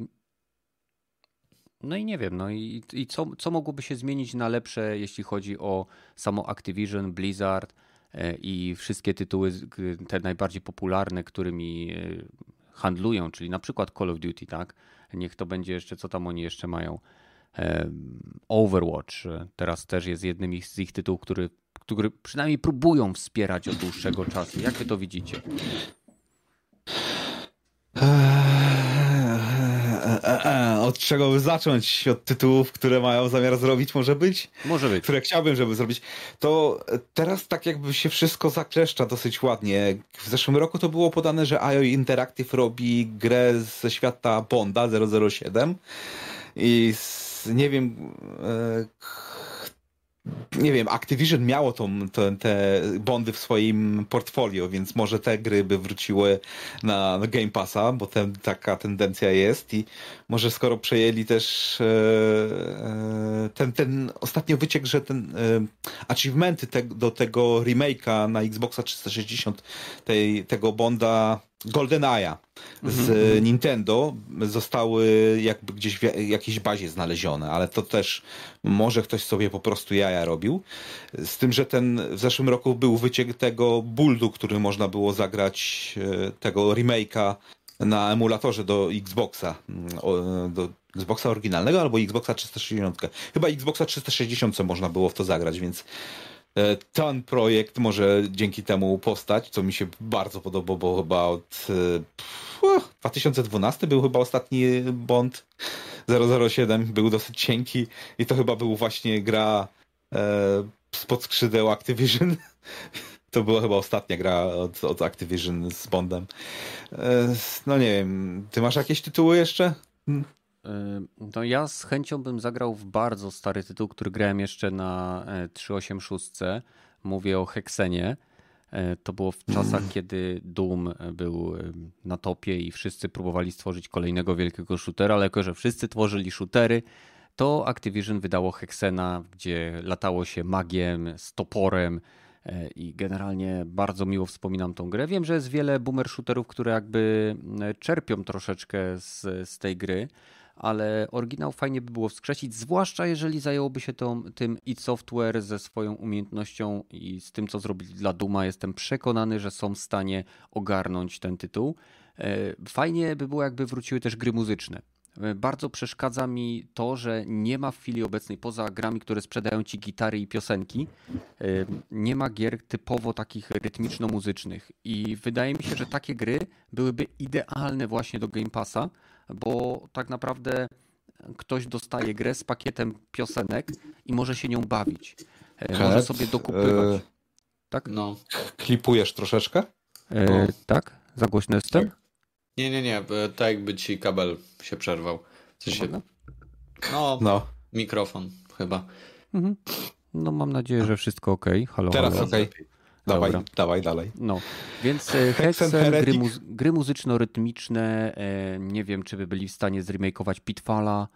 Speaker 1: no i nie wiem, no i, i co, co mogłoby się zmienić na lepsze, jeśli chodzi o samo Activision, Blizzard, E, i wszystkie tytuły, te najbardziej popularne, którymi e, handlują, czyli na przykład Call of Duty, tak? Niech to będzie jeszcze, co tam oni jeszcze mają. E, Overwatch teraz też jest jednym z ich tytułów, który, który przynajmniej próbują wspierać od dłuższego czasu. Jak wy to widzicie?
Speaker 2: od czego by zacząć? Od tytułów, które mają zamiar zrobić, może być?
Speaker 1: Może być.
Speaker 2: Które chciałbym, żeby zrobić. To teraz tak jakby się wszystko zakleszcza dosyć ładnie. W zeszłym roku to było podane, że IO Interactive robi grę ze świata Bonda 007 i z, nie wiem... E, nie wiem, Activision miało tą, te, te bondy w swoim portfolio, więc może te gry by wróciły na, Game Passa, bo ten, taka tendencja jest i może skoro przejęli też e, e, ten, ten ostatnio wyciek, że ten e, achievementy te, do tego remake'a na Xboxa 360 tej, tego Bonda GoldenEye'a z. Nintendo zostały jakby gdzieś w jakiejś bazie znalezione, ale to też może ktoś sobie po prostu jaja robił. Z tym, że ten w zeszłym roku był wyciek tego buldu, który można było zagrać, e, tego remake'a na emulatorze do Xboxa, mm, do Xboxa oryginalnego albo Xboxa 360. Chyba Xboxa 360 można było w to zagrać, więc ten projekt może dzięki temu powstać, co mi się bardzo podoba, bo chyba od 2012 e, był chyba ostatni Bond 007, był dosyć cienki i to chyba był właśnie gra e, spod skrzydeł Activision. *laughs* To była chyba ostatnia gra od, od Activision z Bondem. E, no nie wiem, ty masz jakieś tytuły jeszcze?
Speaker 1: No ja z chęcią bym zagrał w bardzo stary tytuł, który grałem jeszcze na 386. E, Mówię o Hexenie. E, to było w czasach, mm. *clears throat* kiedy Doom był na topie i wszyscy próbowali stworzyć kolejnego wielkiego shootera, ale jako, że wszyscy tworzyli shootery, to Activision wydało Hexena, gdzie latało się magiem, z toporem e, i generalnie bardzo miło wspominam tą grę. Wiem, że jest wiele boomer shooterów, które jakby e, czerpią troszeczkę z, z tej gry, ale oryginał fajnie by było wskrzesić, zwłaszcza jeżeli zajęłoby się tą, tym id Software ze swoją umiejętnością i z tym, co zrobili dla Duma. Jestem przekonany, że są w stanie ogarnąć ten tytuł. E, fajnie by było, jakby wróciły też gry muzyczne. E, bardzo przeszkadza mi to, że nie ma w chwili obecnej, poza grami, które sprzedają ci gitary i piosenki, e, nie ma gier typowo takich rytmiczno-muzycznych. I wydaje mi się, że takie gry byłyby idealne właśnie do Game Passa, bo tak naprawdę ktoś dostaje grę z pakietem piosenek i może się nią bawić. E, może sobie dokupywać. E... Tak?
Speaker 2: No. Klipujesz troszeczkę?
Speaker 1: E, tak? Za głośno jestem? Tak.
Speaker 3: Nie, nie, nie. Tak jakby ci kabel się przerwał. Coś się... No, no, mikrofon chyba. Mhm.
Speaker 1: No mam nadzieję, że wszystko ok. Halo,
Speaker 2: Teraz ok. Dawaj, dawaj dalej.
Speaker 1: No, więc e, Hexen, gry, muzy gry muzyczno-rytmiczne, e, nie wiem, czy by byli w stanie zremakeować Pitfalla.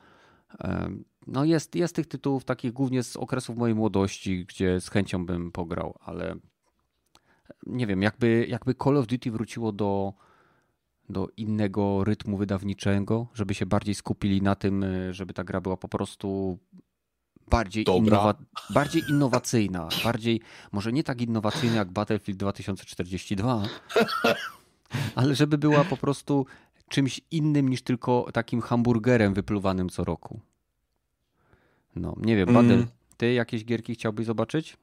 Speaker 1: E, no jest, jest tych tytułów takich głównie z okresów mojej młodości, gdzie z chęcią bym pograł, ale nie wiem, jakby, jakby Call of Duty wróciło do, do innego rytmu wydawniczego, żeby się bardziej skupili na tym, żeby ta gra była po prostu bardziej, innowa bardziej innowacyjna, bardziej, może nie tak innowacyjna jak Battlefield 2042, *laughs* ale żeby była po prostu czymś innym niż tylko takim hamburgerem wypluwanym co roku. No, nie wiem, Badel, mm. ty jakieś gierki chciałbyś zobaczyć?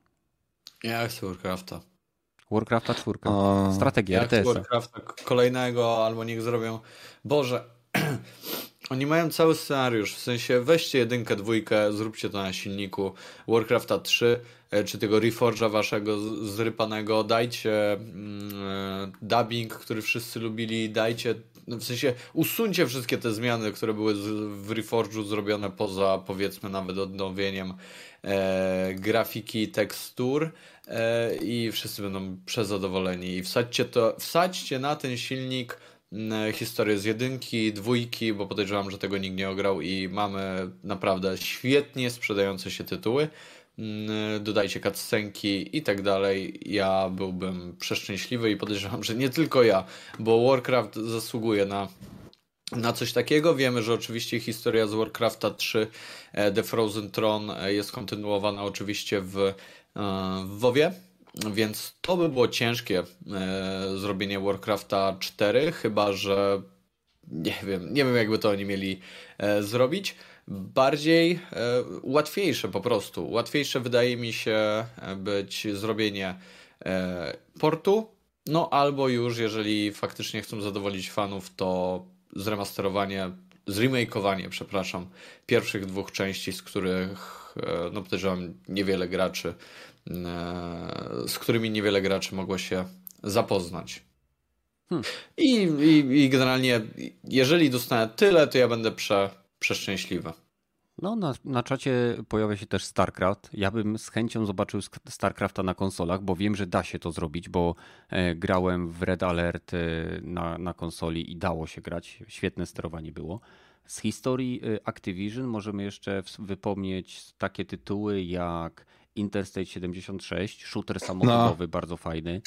Speaker 3: Ja chcę Warcrafta.
Speaker 1: Warcrafta czwórka. Strategia,
Speaker 3: ja RTS. Warcrafta kolejnego, albo niech zrobią... Boże, *clears throat* Oni mają cały scenariusz, w sensie weźcie jedynkę, dwójkę, zróbcie to na silniku Warcrafta 3, e, czy tego Reforge'a waszego zrypanego, dajcie mm, e, dubbing, który wszyscy lubili, dajcie, w sensie usuńcie wszystkie te zmiany, które były w Reforge'u zrobione poza powiedzmy nawet odnowieniem e, grafiki, tekstur e, i wszyscy będą przezadowoleni. I wsadźcie to, wsadźcie na ten silnik historię z jedynki, dwójki, bo podejrzewam, że tego nikt nie ograł i mamy naprawdę świetnie sprzedające się tytuły. Dodajcie cutscenki i tak dalej. Ja byłbym przeszczęśliwy i podejrzewam, że nie tylko ja, bo Warcraft zasługuje na na coś takiego. Wiemy, że oczywiście historia z Warcrafta 3 e, The Frozen Throne e, jest kontynuowana oczywiście w, e, w WoWie, więc to by było ciężkie e, zrobienie Warcrafta 4, chyba że nie wiem, nie wiem jakby to oni mieli e, zrobić. Bardziej e, łatwiejsze po prostu. Łatwiejsze wydaje mi się e, być zrobienie e, portu, no albo już jeżeli faktycznie chcą zadowolić fanów, to zremasterowanie, zremakeowanie, przepraszam, pierwszych dwóch części, z których e, no podejrzewam niewiele graczy z którymi niewiele graczy mogło się zapoznać. Hmm. I, i, I, generalnie, jeżeli dostanę tyle, to ja będę prze, przeszczęśliwy.
Speaker 1: No, na, na czacie pojawia się też StarCraft. Ja bym z chęcią zobaczył StarCrafta na konsolach, bo wiem, że da się to zrobić, bo e, grałem w Red Alert e, na, na konsoli i dało się grać. Świetne sterowanie było. Z historii Activision możemy jeszcze wypomnieć takie tytuły jak Interstate 76, shooter samochodowy, no. bardzo fajny.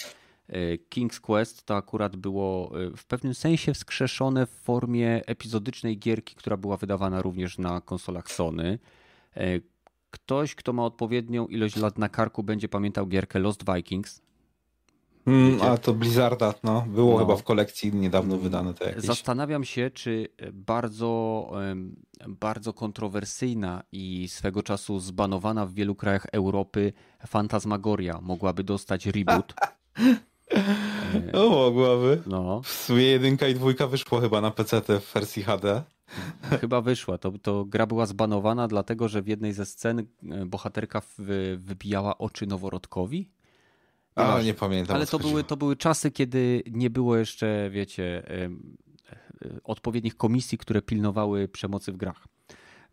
Speaker 1: E, King's Quest to akurat było e, w pewnym sensie wskrzeszone w formie epizodycznej gierki, która była wydawana również na konsolach Sony. E, ktoś, kto ma odpowiednią ilość lat na karku, będzie pamiętał gierkę Lost Vikings.
Speaker 2: Mm, a to Blizzarda, no. Było no. chyba w kolekcji niedawno wydane. To jakieś.
Speaker 1: Zastanawiam się, czy bardzo, bardzo kontrowersyjna i swego czasu zbanowana w wielu krajach Europy Fantasmagoria mogłaby dostać reboot. *laughs*
Speaker 2: No mogłaby. No. W sumie jedynka i dwójka wyszło chyba na PC w wersji HD. *laughs*
Speaker 1: Chyba wyszła. To, to gra była zbanowana, dlatego że w jednej ze scen e, bohaterka wybijała oczy noworodkowi.
Speaker 2: A, nie pamiętam.
Speaker 1: Ale to były, to były czasy, kiedy nie było jeszcze, wiecie, odpowiednich komisji, które pilnowały przemocy w grach.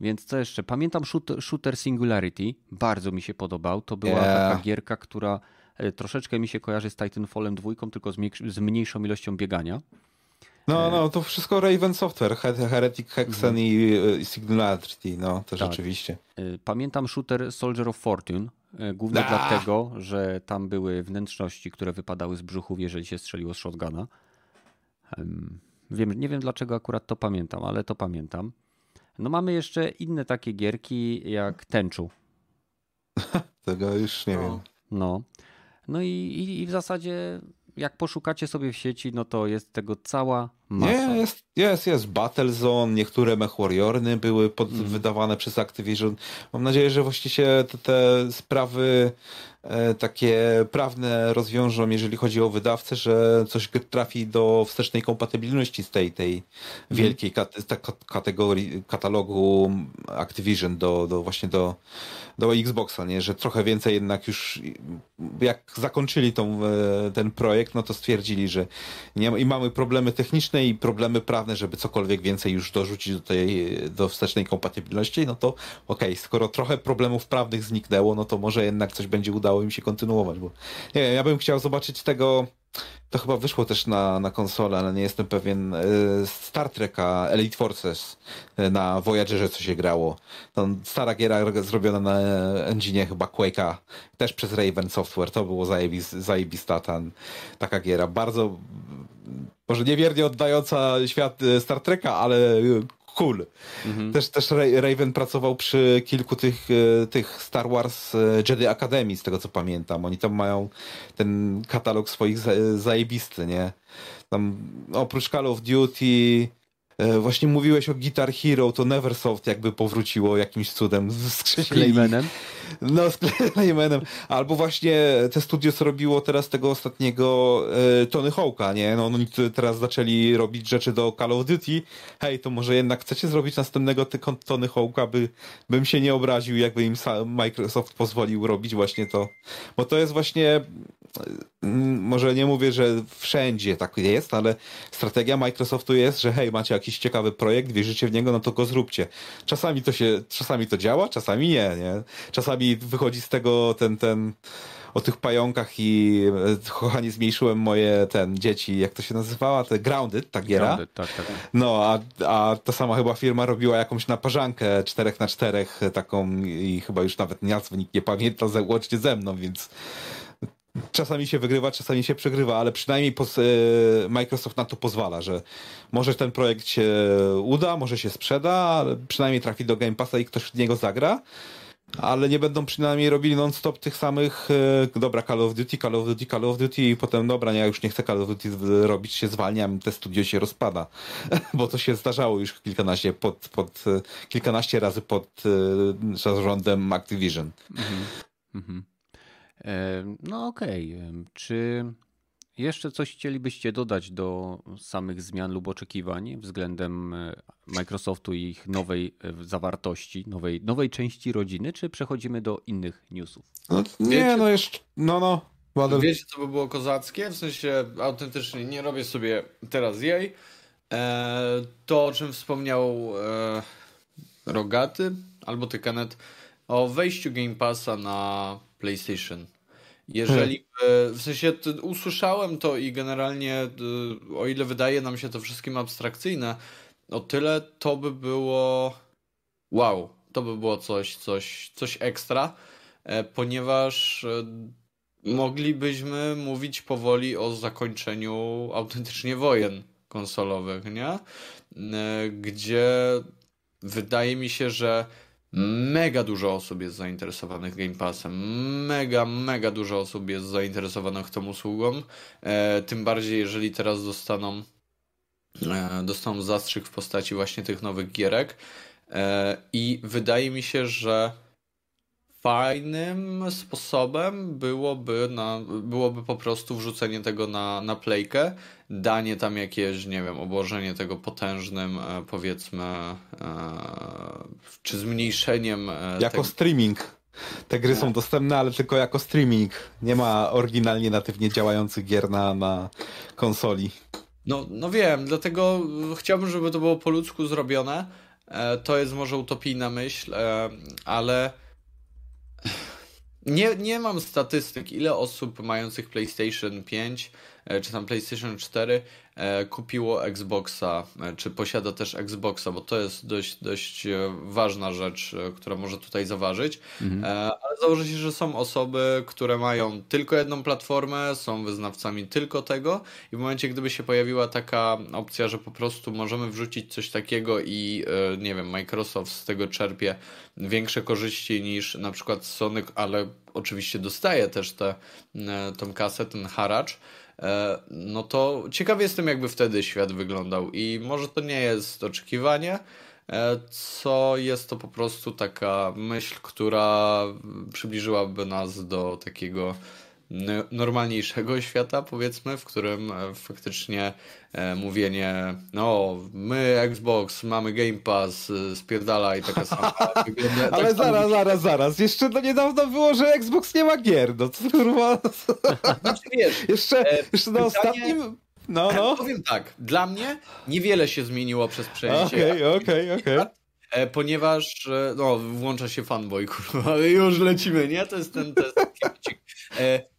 Speaker 1: Więc co jeszcze? Pamiętam Shooter Singularity, bardzo mi się podobał. To była yeah. taka gierka, która e, troszeczkę mi się kojarzy z Titanfallem 2, tylko z, mniejszą ilością biegania.
Speaker 2: No, no, to wszystko Raven Software, Heretic Hexen mhm. i, i Singularity, no, to tak. rzeczywiście.
Speaker 1: Pamiętam shooter Soldier of Fortune, głównie dlatego, że tam były wnętrzności, które wypadały z brzuchów, jeżeli się strzeliło z shotguna. Wiem, nie wiem dlaczego akurat to pamiętam, ale to pamiętam. No mamy jeszcze inne takie gierki jak Tenchu. *laughs*
Speaker 2: Tego już nie
Speaker 1: no.
Speaker 2: wiem.
Speaker 1: No. No i, i, i w zasadzie jak poszukacie sobie w sieci, no to jest tego cała masa.
Speaker 2: Nie, jest, jest, jest Battlezone, niektóre MechWarriorny były pod, mm. wydawane przez Activision. Mam nadzieję, że właściwie się te, te sprawy e, takie prawne rozwiążą, jeżeli chodzi o wydawcę, że coś trafi do wstecznej kompatybilności z tej, tej mm. wielkiej kat, kategorii, katalogu Activision do, do właśnie do, do Xboxa, nie? że trochę więcej jednak już jak zakończyli tą, e, ten projekt, no to stwierdzili, że nie, i mamy problemy techniczne i problemy prawne, żeby cokolwiek więcej już dorzucić do tej do wstecznej kompatybilności, no to okej, okay, skoro trochę problemów prawnych zniknęło, no to może jednak coś będzie udało im się kontynuować, bo nie wiem, ja bym chciał zobaczyć tego to chyba wyszło też na, na konsolę, ale nie jestem pewien. E, Star Treka Elite Forces e, na Voyagerze co się grało. To stara giera zrobiona na engine chyba Quake'a, też przez Raven Software. To było zajebis, zajebista ta, taka giera. Bardzo może niewiernie oddająca świat e, Star Treka, ale cool. Mhm. Też, też Raven pracował przy kilku tych, e, tych Star Wars e, Jedi Academy, z tego co pamiętam. Oni tam mają ten katalog swoich zajebisty, nie? Tam oprócz Call of Duty, E, właśnie mówiłeś o Guitar Hero, to Neversoft jakby powróciło jakimś cudem z
Speaker 1: Claymanem?
Speaker 2: No, z Claymanem. Albo właśnie te studio, co robiło teraz tego ostatniego e, Tony Hawk'a, nie? No, oni teraz zaczęli robić rzeczy do Call of Duty. Hej, to może jednak chcecie zrobić następnego Tony Hawk'a, by, bym się nie obraził, jakby im Microsoft pozwolił robić właśnie to. Bo to jest właśnie Mm, może nie mówię, że wszędzie tak jest, ale strategia Microsoftu jest, że hej, macie jakiś ciekawy projekt, wierzycie w niego, no to go zróbcie. Czasami to się, czasami to działa, czasami nie, nie? Czasami wychodzi z tego ten, ten, o tych pająkach i e, kochanie zmniejszyłem moje ten dzieci, jak to się nazywała? Te Grounded, ta giera. Grounded,
Speaker 1: tak, tak.
Speaker 2: No, a, a ta sama chyba firma robiła jakąś naparzankę 4 na 4 taką i chyba już nawet nazwy nikt nie pamięta, łącznie ze mną, więc czasami się wygrywa, czasami się przegrywa, ale przynajmniej e, Microsoft na to pozwala, że może ten projekt się uda, może się sprzeda, ale przynajmniej trafi do Game Passa i ktoś w niego zagra. Ale nie będą przynajmniej robili non-stop tych samych, e, dobra, Call of Duty, Call of Duty, Call of Duty i potem, dobra, ja już nie chcę Call of Duty robić, się zwalniam, te studio się rozpada. *laughs* Bo to się zdarzało już kilkanaście, pod, pod, e, kilkanaście razy pod zarządem Activision. Mhm. Mhm.
Speaker 1: No okej. Okay. Czy jeszcze coś chcielibyście dodać do samych zmian lub oczekiwań względem e, Microsoftu i ich nowej e, zawartości, nowej, nowej części rodziny, czy przechodzimy do innych newsów?
Speaker 2: No, nie, Wiecie, no jeszcze, no no.
Speaker 3: Ładne. Wiecie, co by było kozackie? W sensie autentycznie nie robię sobie teraz jej. E, to, o czym wspomniał e, Rogaty albo Tykanet, o wejściu Game Passa na PlayStation. Jeżeli hmm. w sensie usłyszałem to i generalnie, o ile wydaje nam się to wszystkim abstrakcyjne, o tyle to by było wow, to by było coś, coś, coś ekstra, e, ponieważ e, moglibyśmy mówić powoli o zakończeniu autentycznie wojen konsolowych, nie? Gdzie wydaje mi się, że Mega dużo osób jest zainteresowanych Game Passem. Mega, mega dużo osób jest zainteresowanych tą usługą. E, tym bardziej, jeżeli teraz dostaną, e, dostaną zastrzyk w postaci właśnie tych nowych gierek. E, I wydaje mi się, że fajnym sposobem byłoby, na, byłoby po prostu wrzucenie tego na, na playkę, danie tam jakieś, nie wiem, obłożenie tego potężnym, e, powiedzmy, e, czy zmniejszeniem.
Speaker 2: E, jako tego... streaming. Te gry są dostępne, ale tylko jako streaming. Nie ma oryginalnie natywnie działających gier na, na konsoli.
Speaker 3: No, no wiem, dlatego chciałbym, żeby to było po ludzku zrobione. To jest może utopijna myśl, ale Nie, nie mam statystyk, ile osób mających PlayStation 5 e, czy tam PlayStation 4 e, kupiło Xboxa, e, czy posiada też Xboxa, bo to jest dość, dość ważna rzecz, która może tutaj zaważyć. Mhm. Ale założę się, że są osoby, które mają tylko jedną platformę, są wyznawcami tylko tego i w momencie, gdyby się pojawiła taka opcja, że po prostu możemy wrzucić coś takiego i nie wiem, Microsoft z tego czerpie większe korzyści niż na przykład Sony, ale oczywiście dostaje też tę tą kasę, ten haracz, e, no to ciekawy jestem, jakby wtedy świat wyglądał. I może to nie jest oczekiwanie, e, co jest to po prostu taka myśl, która przybliżyłaby nas do takiego normalniejszego *laughs* świata, powiedzmy, w którym e, faktycznie e, mówienie, no, my Xbox, mamy Game Pass, e, spierdala i taka sama *laughs*
Speaker 2: wygląda. Ale tak zaraz, zaraz, zaraz. Jeszcze do niedawno było, że Xbox nie ma gier. No kurwa.
Speaker 3: Znaczy, wiesz, *laughs*
Speaker 2: jeszcze, jeszcze na pytanie... ostatnim. No, no.
Speaker 3: Powiem tak, dla mnie niewiele się zmieniło przez przejście.
Speaker 2: Okej, okej, okej.
Speaker 3: Ponieważ, no, włącza się fanboy, kurwa, już lecimy, nie? To jest ten, to jest taki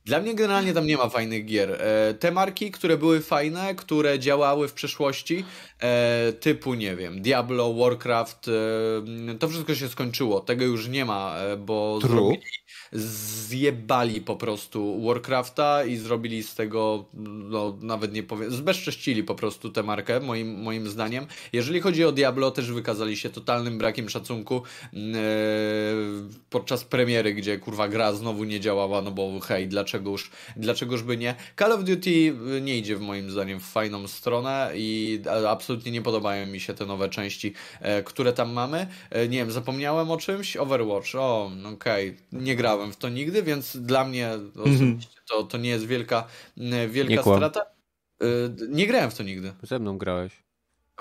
Speaker 3: dla mnie generalnie tam nie ma fajnych gier. E, te marki, które były fajne, które działały w przeszłości, e, typu, nie wiem, Diablo, Warcraft, e, to wszystko się skończyło. Tego już nie ma, bo True. zrobili zjebali po prostu Warcrafta i zrobili z tego, no nawet nie powiem, zbezcześcili po prostu tę markę, moim, moim zdaniem. Jeżeli chodzi o Diablo, też wykazali się totalnym brakiem szacunku yy, podczas premiery, gdzie kurwa gra znowu nie działała, no bo hej, dlaczegoż, dlaczegoż by nie. Call of Duty nie idzie w moim zdaniem w fajną stronę i absolutnie nie podobają mi się te nowe części, yy, które tam mamy. Nie wiem, zapomniałem o czymś? Overwatch, o, okej, okay. nie grałem grałem w to nigdy, więc dla mnie osobiście to, to nie jest wielka, wielka nie strata. Y, nie grałem w to nigdy.
Speaker 1: Ze mną grałeś.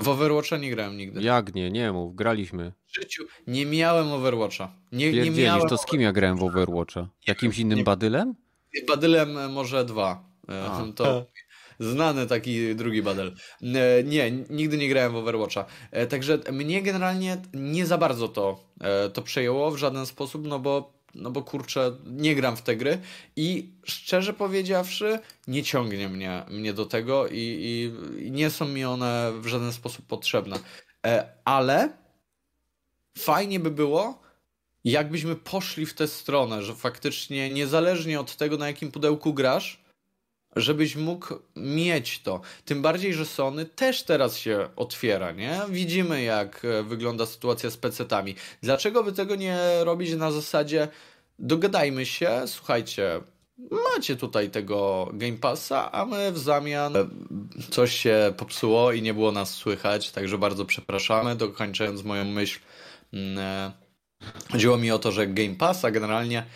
Speaker 3: W Overwatcha nie grałem nigdy.
Speaker 1: Jak nie? Nie mów, graliśmy.
Speaker 3: W życiu nie miałem Overwatcha. Nie,
Speaker 1: nie miałem... to z kim ja grałem w Overwatcha? Jakimś innym nie... badylem?
Speaker 3: Badylem może dwa. E, A. *laughs* To znany taki drugi badel. E, nie, nigdy nie grałem w Overwatcha. E, także mnie generalnie nie za bardzo to, to przejęło w żaden sposób, no bo no bo kurczę, nie gram w te gry i szczerze powiedziawszy, nie ciągnie mnie, mnie do tego i, i, i nie są mi one w żaden sposób potrzebne. E, ale fajnie by było, jakbyśmy poszli w tę stronę, że faktycznie niezależnie od tego, na jakim pudełku grasz, żebyś mógł mieć to. Tym bardziej, że Sony też teraz się otwiera, nie? Widzimy, jak e, wygląda sytuacja z PC-tami. Dlaczego by tego nie robić na zasadzie dogadajmy się, słuchajcie, macie tutaj tego Game Passa, a my w zamian e, coś się popsuło i nie było nas słychać, także bardzo przepraszamy. Dokończając moją myśl, mm, e, chodziło mi o to, że Game Passa generalnie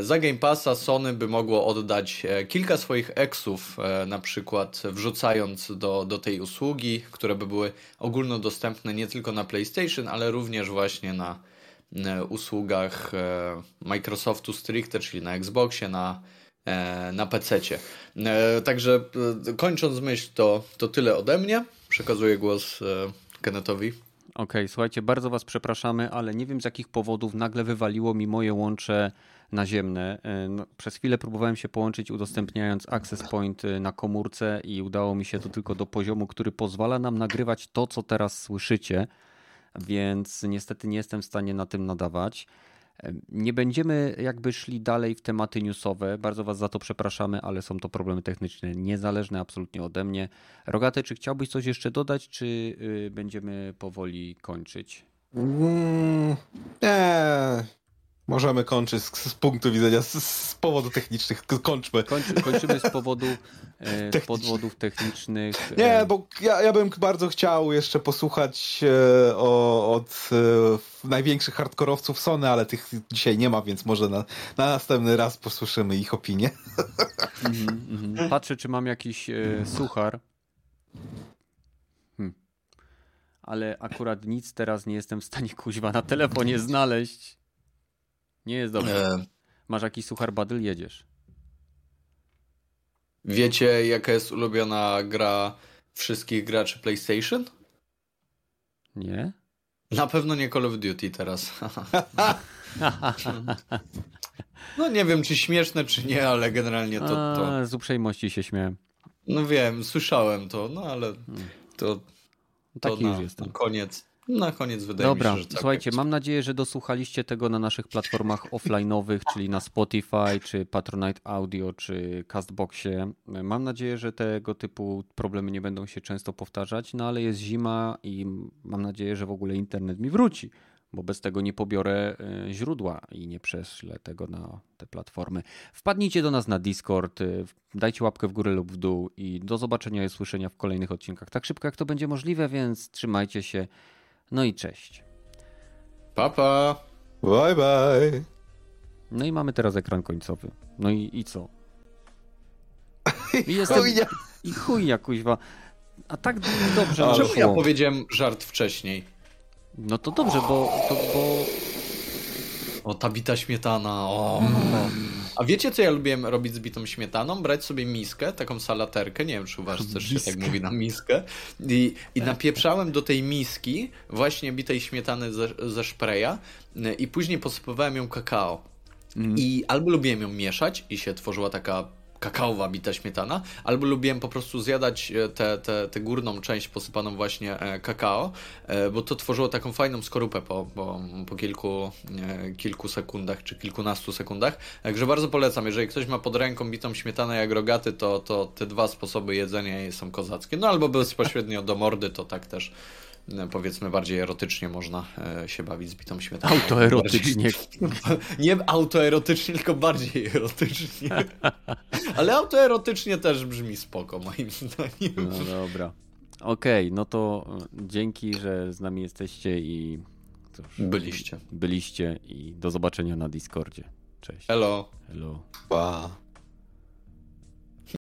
Speaker 3: za Game Passa Sony by mogło oddać e, kilka swoich eksów, e, na przykład wrzucając do, do tej usługi, które by były ogólnodostępne nie tylko na PlayStation, ale również właśnie na usługach Microsoftu stricte, czyli na Xboxie, na, na PC. Także kończąc myśl, to, to tyle ode mnie. Przekazuję głos Kennetowi.
Speaker 1: Okej, okay, słuchajcie, bardzo Was przepraszamy, ale nie wiem z jakich powodów nagle wywaliło mi moje łącze naziemne. E, no, przez chwilę próbowałem się połączyć udostępniając access point e, na komórce i udało mi się to tylko do poziomu, który pozwala nam nagrywać to, co teraz słyszycie, więc niestety nie jestem w stanie na tym nadawać. Nie będziemy jakby szli dalej w tematy newsowe. Bardzo Was za to przepraszamy, ale są to problemy techniczne niezależne absolutnie ode mnie. Rogaty, czy chciałbyś coś jeszcze dodać, czy y, będziemy powoli kończyć?
Speaker 2: Mm, Możemy kończyć z, z punktu widzenia, z, z powodu technicznych. Kończmy.
Speaker 1: Kończy, kończymy z powodu e, *laughs* podwodów technicznych.
Speaker 2: Nie, e. bo ja, ja bym bardzo chciał jeszcze posłuchać e, o, od e, największych hardkorowców Sony, ale tych dzisiaj nie ma, więc może na, na następny raz posłyszymy ich opinie. *laughs*
Speaker 1: Mm -hmm. Patrzę, czy mam jakiś e, suchar. Hmm. Ale akurat nic teraz nie jestem w stanie kuźwa na telefonie znaleźć. Nie jest dobrze. E... Masz jakiś suchar badyl, jedziesz.
Speaker 3: Wiecie, jaka jest ulubiona gra wszystkich graczy PlayStation?
Speaker 1: Nie.
Speaker 3: Na pewno nie Call of Duty teraz. *laughs* No nie wiem, czy śmieszne, czy nie, ale generalnie to... to...
Speaker 1: A, z uprzejmości się śmiałem.
Speaker 3: No wiem, słyszałem to, no ale to, to
Speaker 1: Taki
Speaker 3: na,
Speaker 1: już jestem.
Speaker 3: koniec. Na koniec wydaje
Speaker 1: Dobra,
Speaker 3: mi się, że tak
Speaker 1: słuchajcie,
Speaker 3: jak-
Speaker 1: mam nadzieję, że dosłuchaliście tego na naszych platformach *laughs* offline'owych, czyli na Spotify, czy Patronite Audio, czy Castboxie. Mam nadzieję, że tego typu problemy nie będą się często powtarzać, no ale jest zima i mam nadzieję, że w ogóle internet mi wróci, bo bez tego nie pobiorę e, źródła i nie prześlę tego na te platformy. Wpadnijcie do nas na Discord, e, dajcie łapkę w górę lub w dół i do zobaczenia i usłyszenia w kolejnych odcinkach tak szybko jak to będzie możliwe, więc trzymajcie się. No i cześć.
Speaker 3: Pa, pa.
Speaker 2: Bye bye.
Speaker 1: No i mamy teraz ekran końcowy. No i, i co? I jestem...
Speaker 2: Chujnia.
Speaker 1: I kuźwa. A tak dobrze nam
Speaker 3: Czemu ja powiedziałem żart wcześniej?
Speaker 1: No to dobrze, bo... To, bo...
Speaker 3: O, ta bita śmietana, o. A wiecie, co ja lubiłem robić z bitą śmietaną? Brać sobie miskę, taką salaterkę, nie wiem, czy u was też się tak mówi na miskę, i, i napieprzałem do tej miski właśnie bitej śmietany ze, ze szpreja y, i później posypywałem ją kakao. I albo lubiłem ją mieszać i się tworzyła taka kakaowa bita śmietana, albo lubiłem po prostu zjadać e, tę te, te górną część posypaną właśnie e, kakao, e, bo to tworzyło taką fajną skorupę po, po, po kilku, kilku sekundach czy kilkunastu sekundach. Także bardzo polecam, jeżeli ktoś ma pod ręką bitą śmietanę jak rogaty, to, to te dwa sposoby jedzenia są kozackie. No albo bezpośrednio do mordy, to tak też powiedzmy bardziej erotycznie można e, się bawić z bitą śmietaną.
Speaker 1: Autoerotycznie. *laughs*
Speaker 3: Nie autoerotycznie, tylko bardziej erotycznie. Ale autoerotycznie też brzmi spoko, moim zdaniem.
Speaker 1: No dobra. Okej, no to e, dzięki, że z nami jesteście i cóż,
Speaker 3: Byliście.
Speaker 1: byliście i do zobaczenia na Discordzie. Cześć.
Speaker 3: Hello.
Speaker 1: Hello.
Speaker 2: Pa.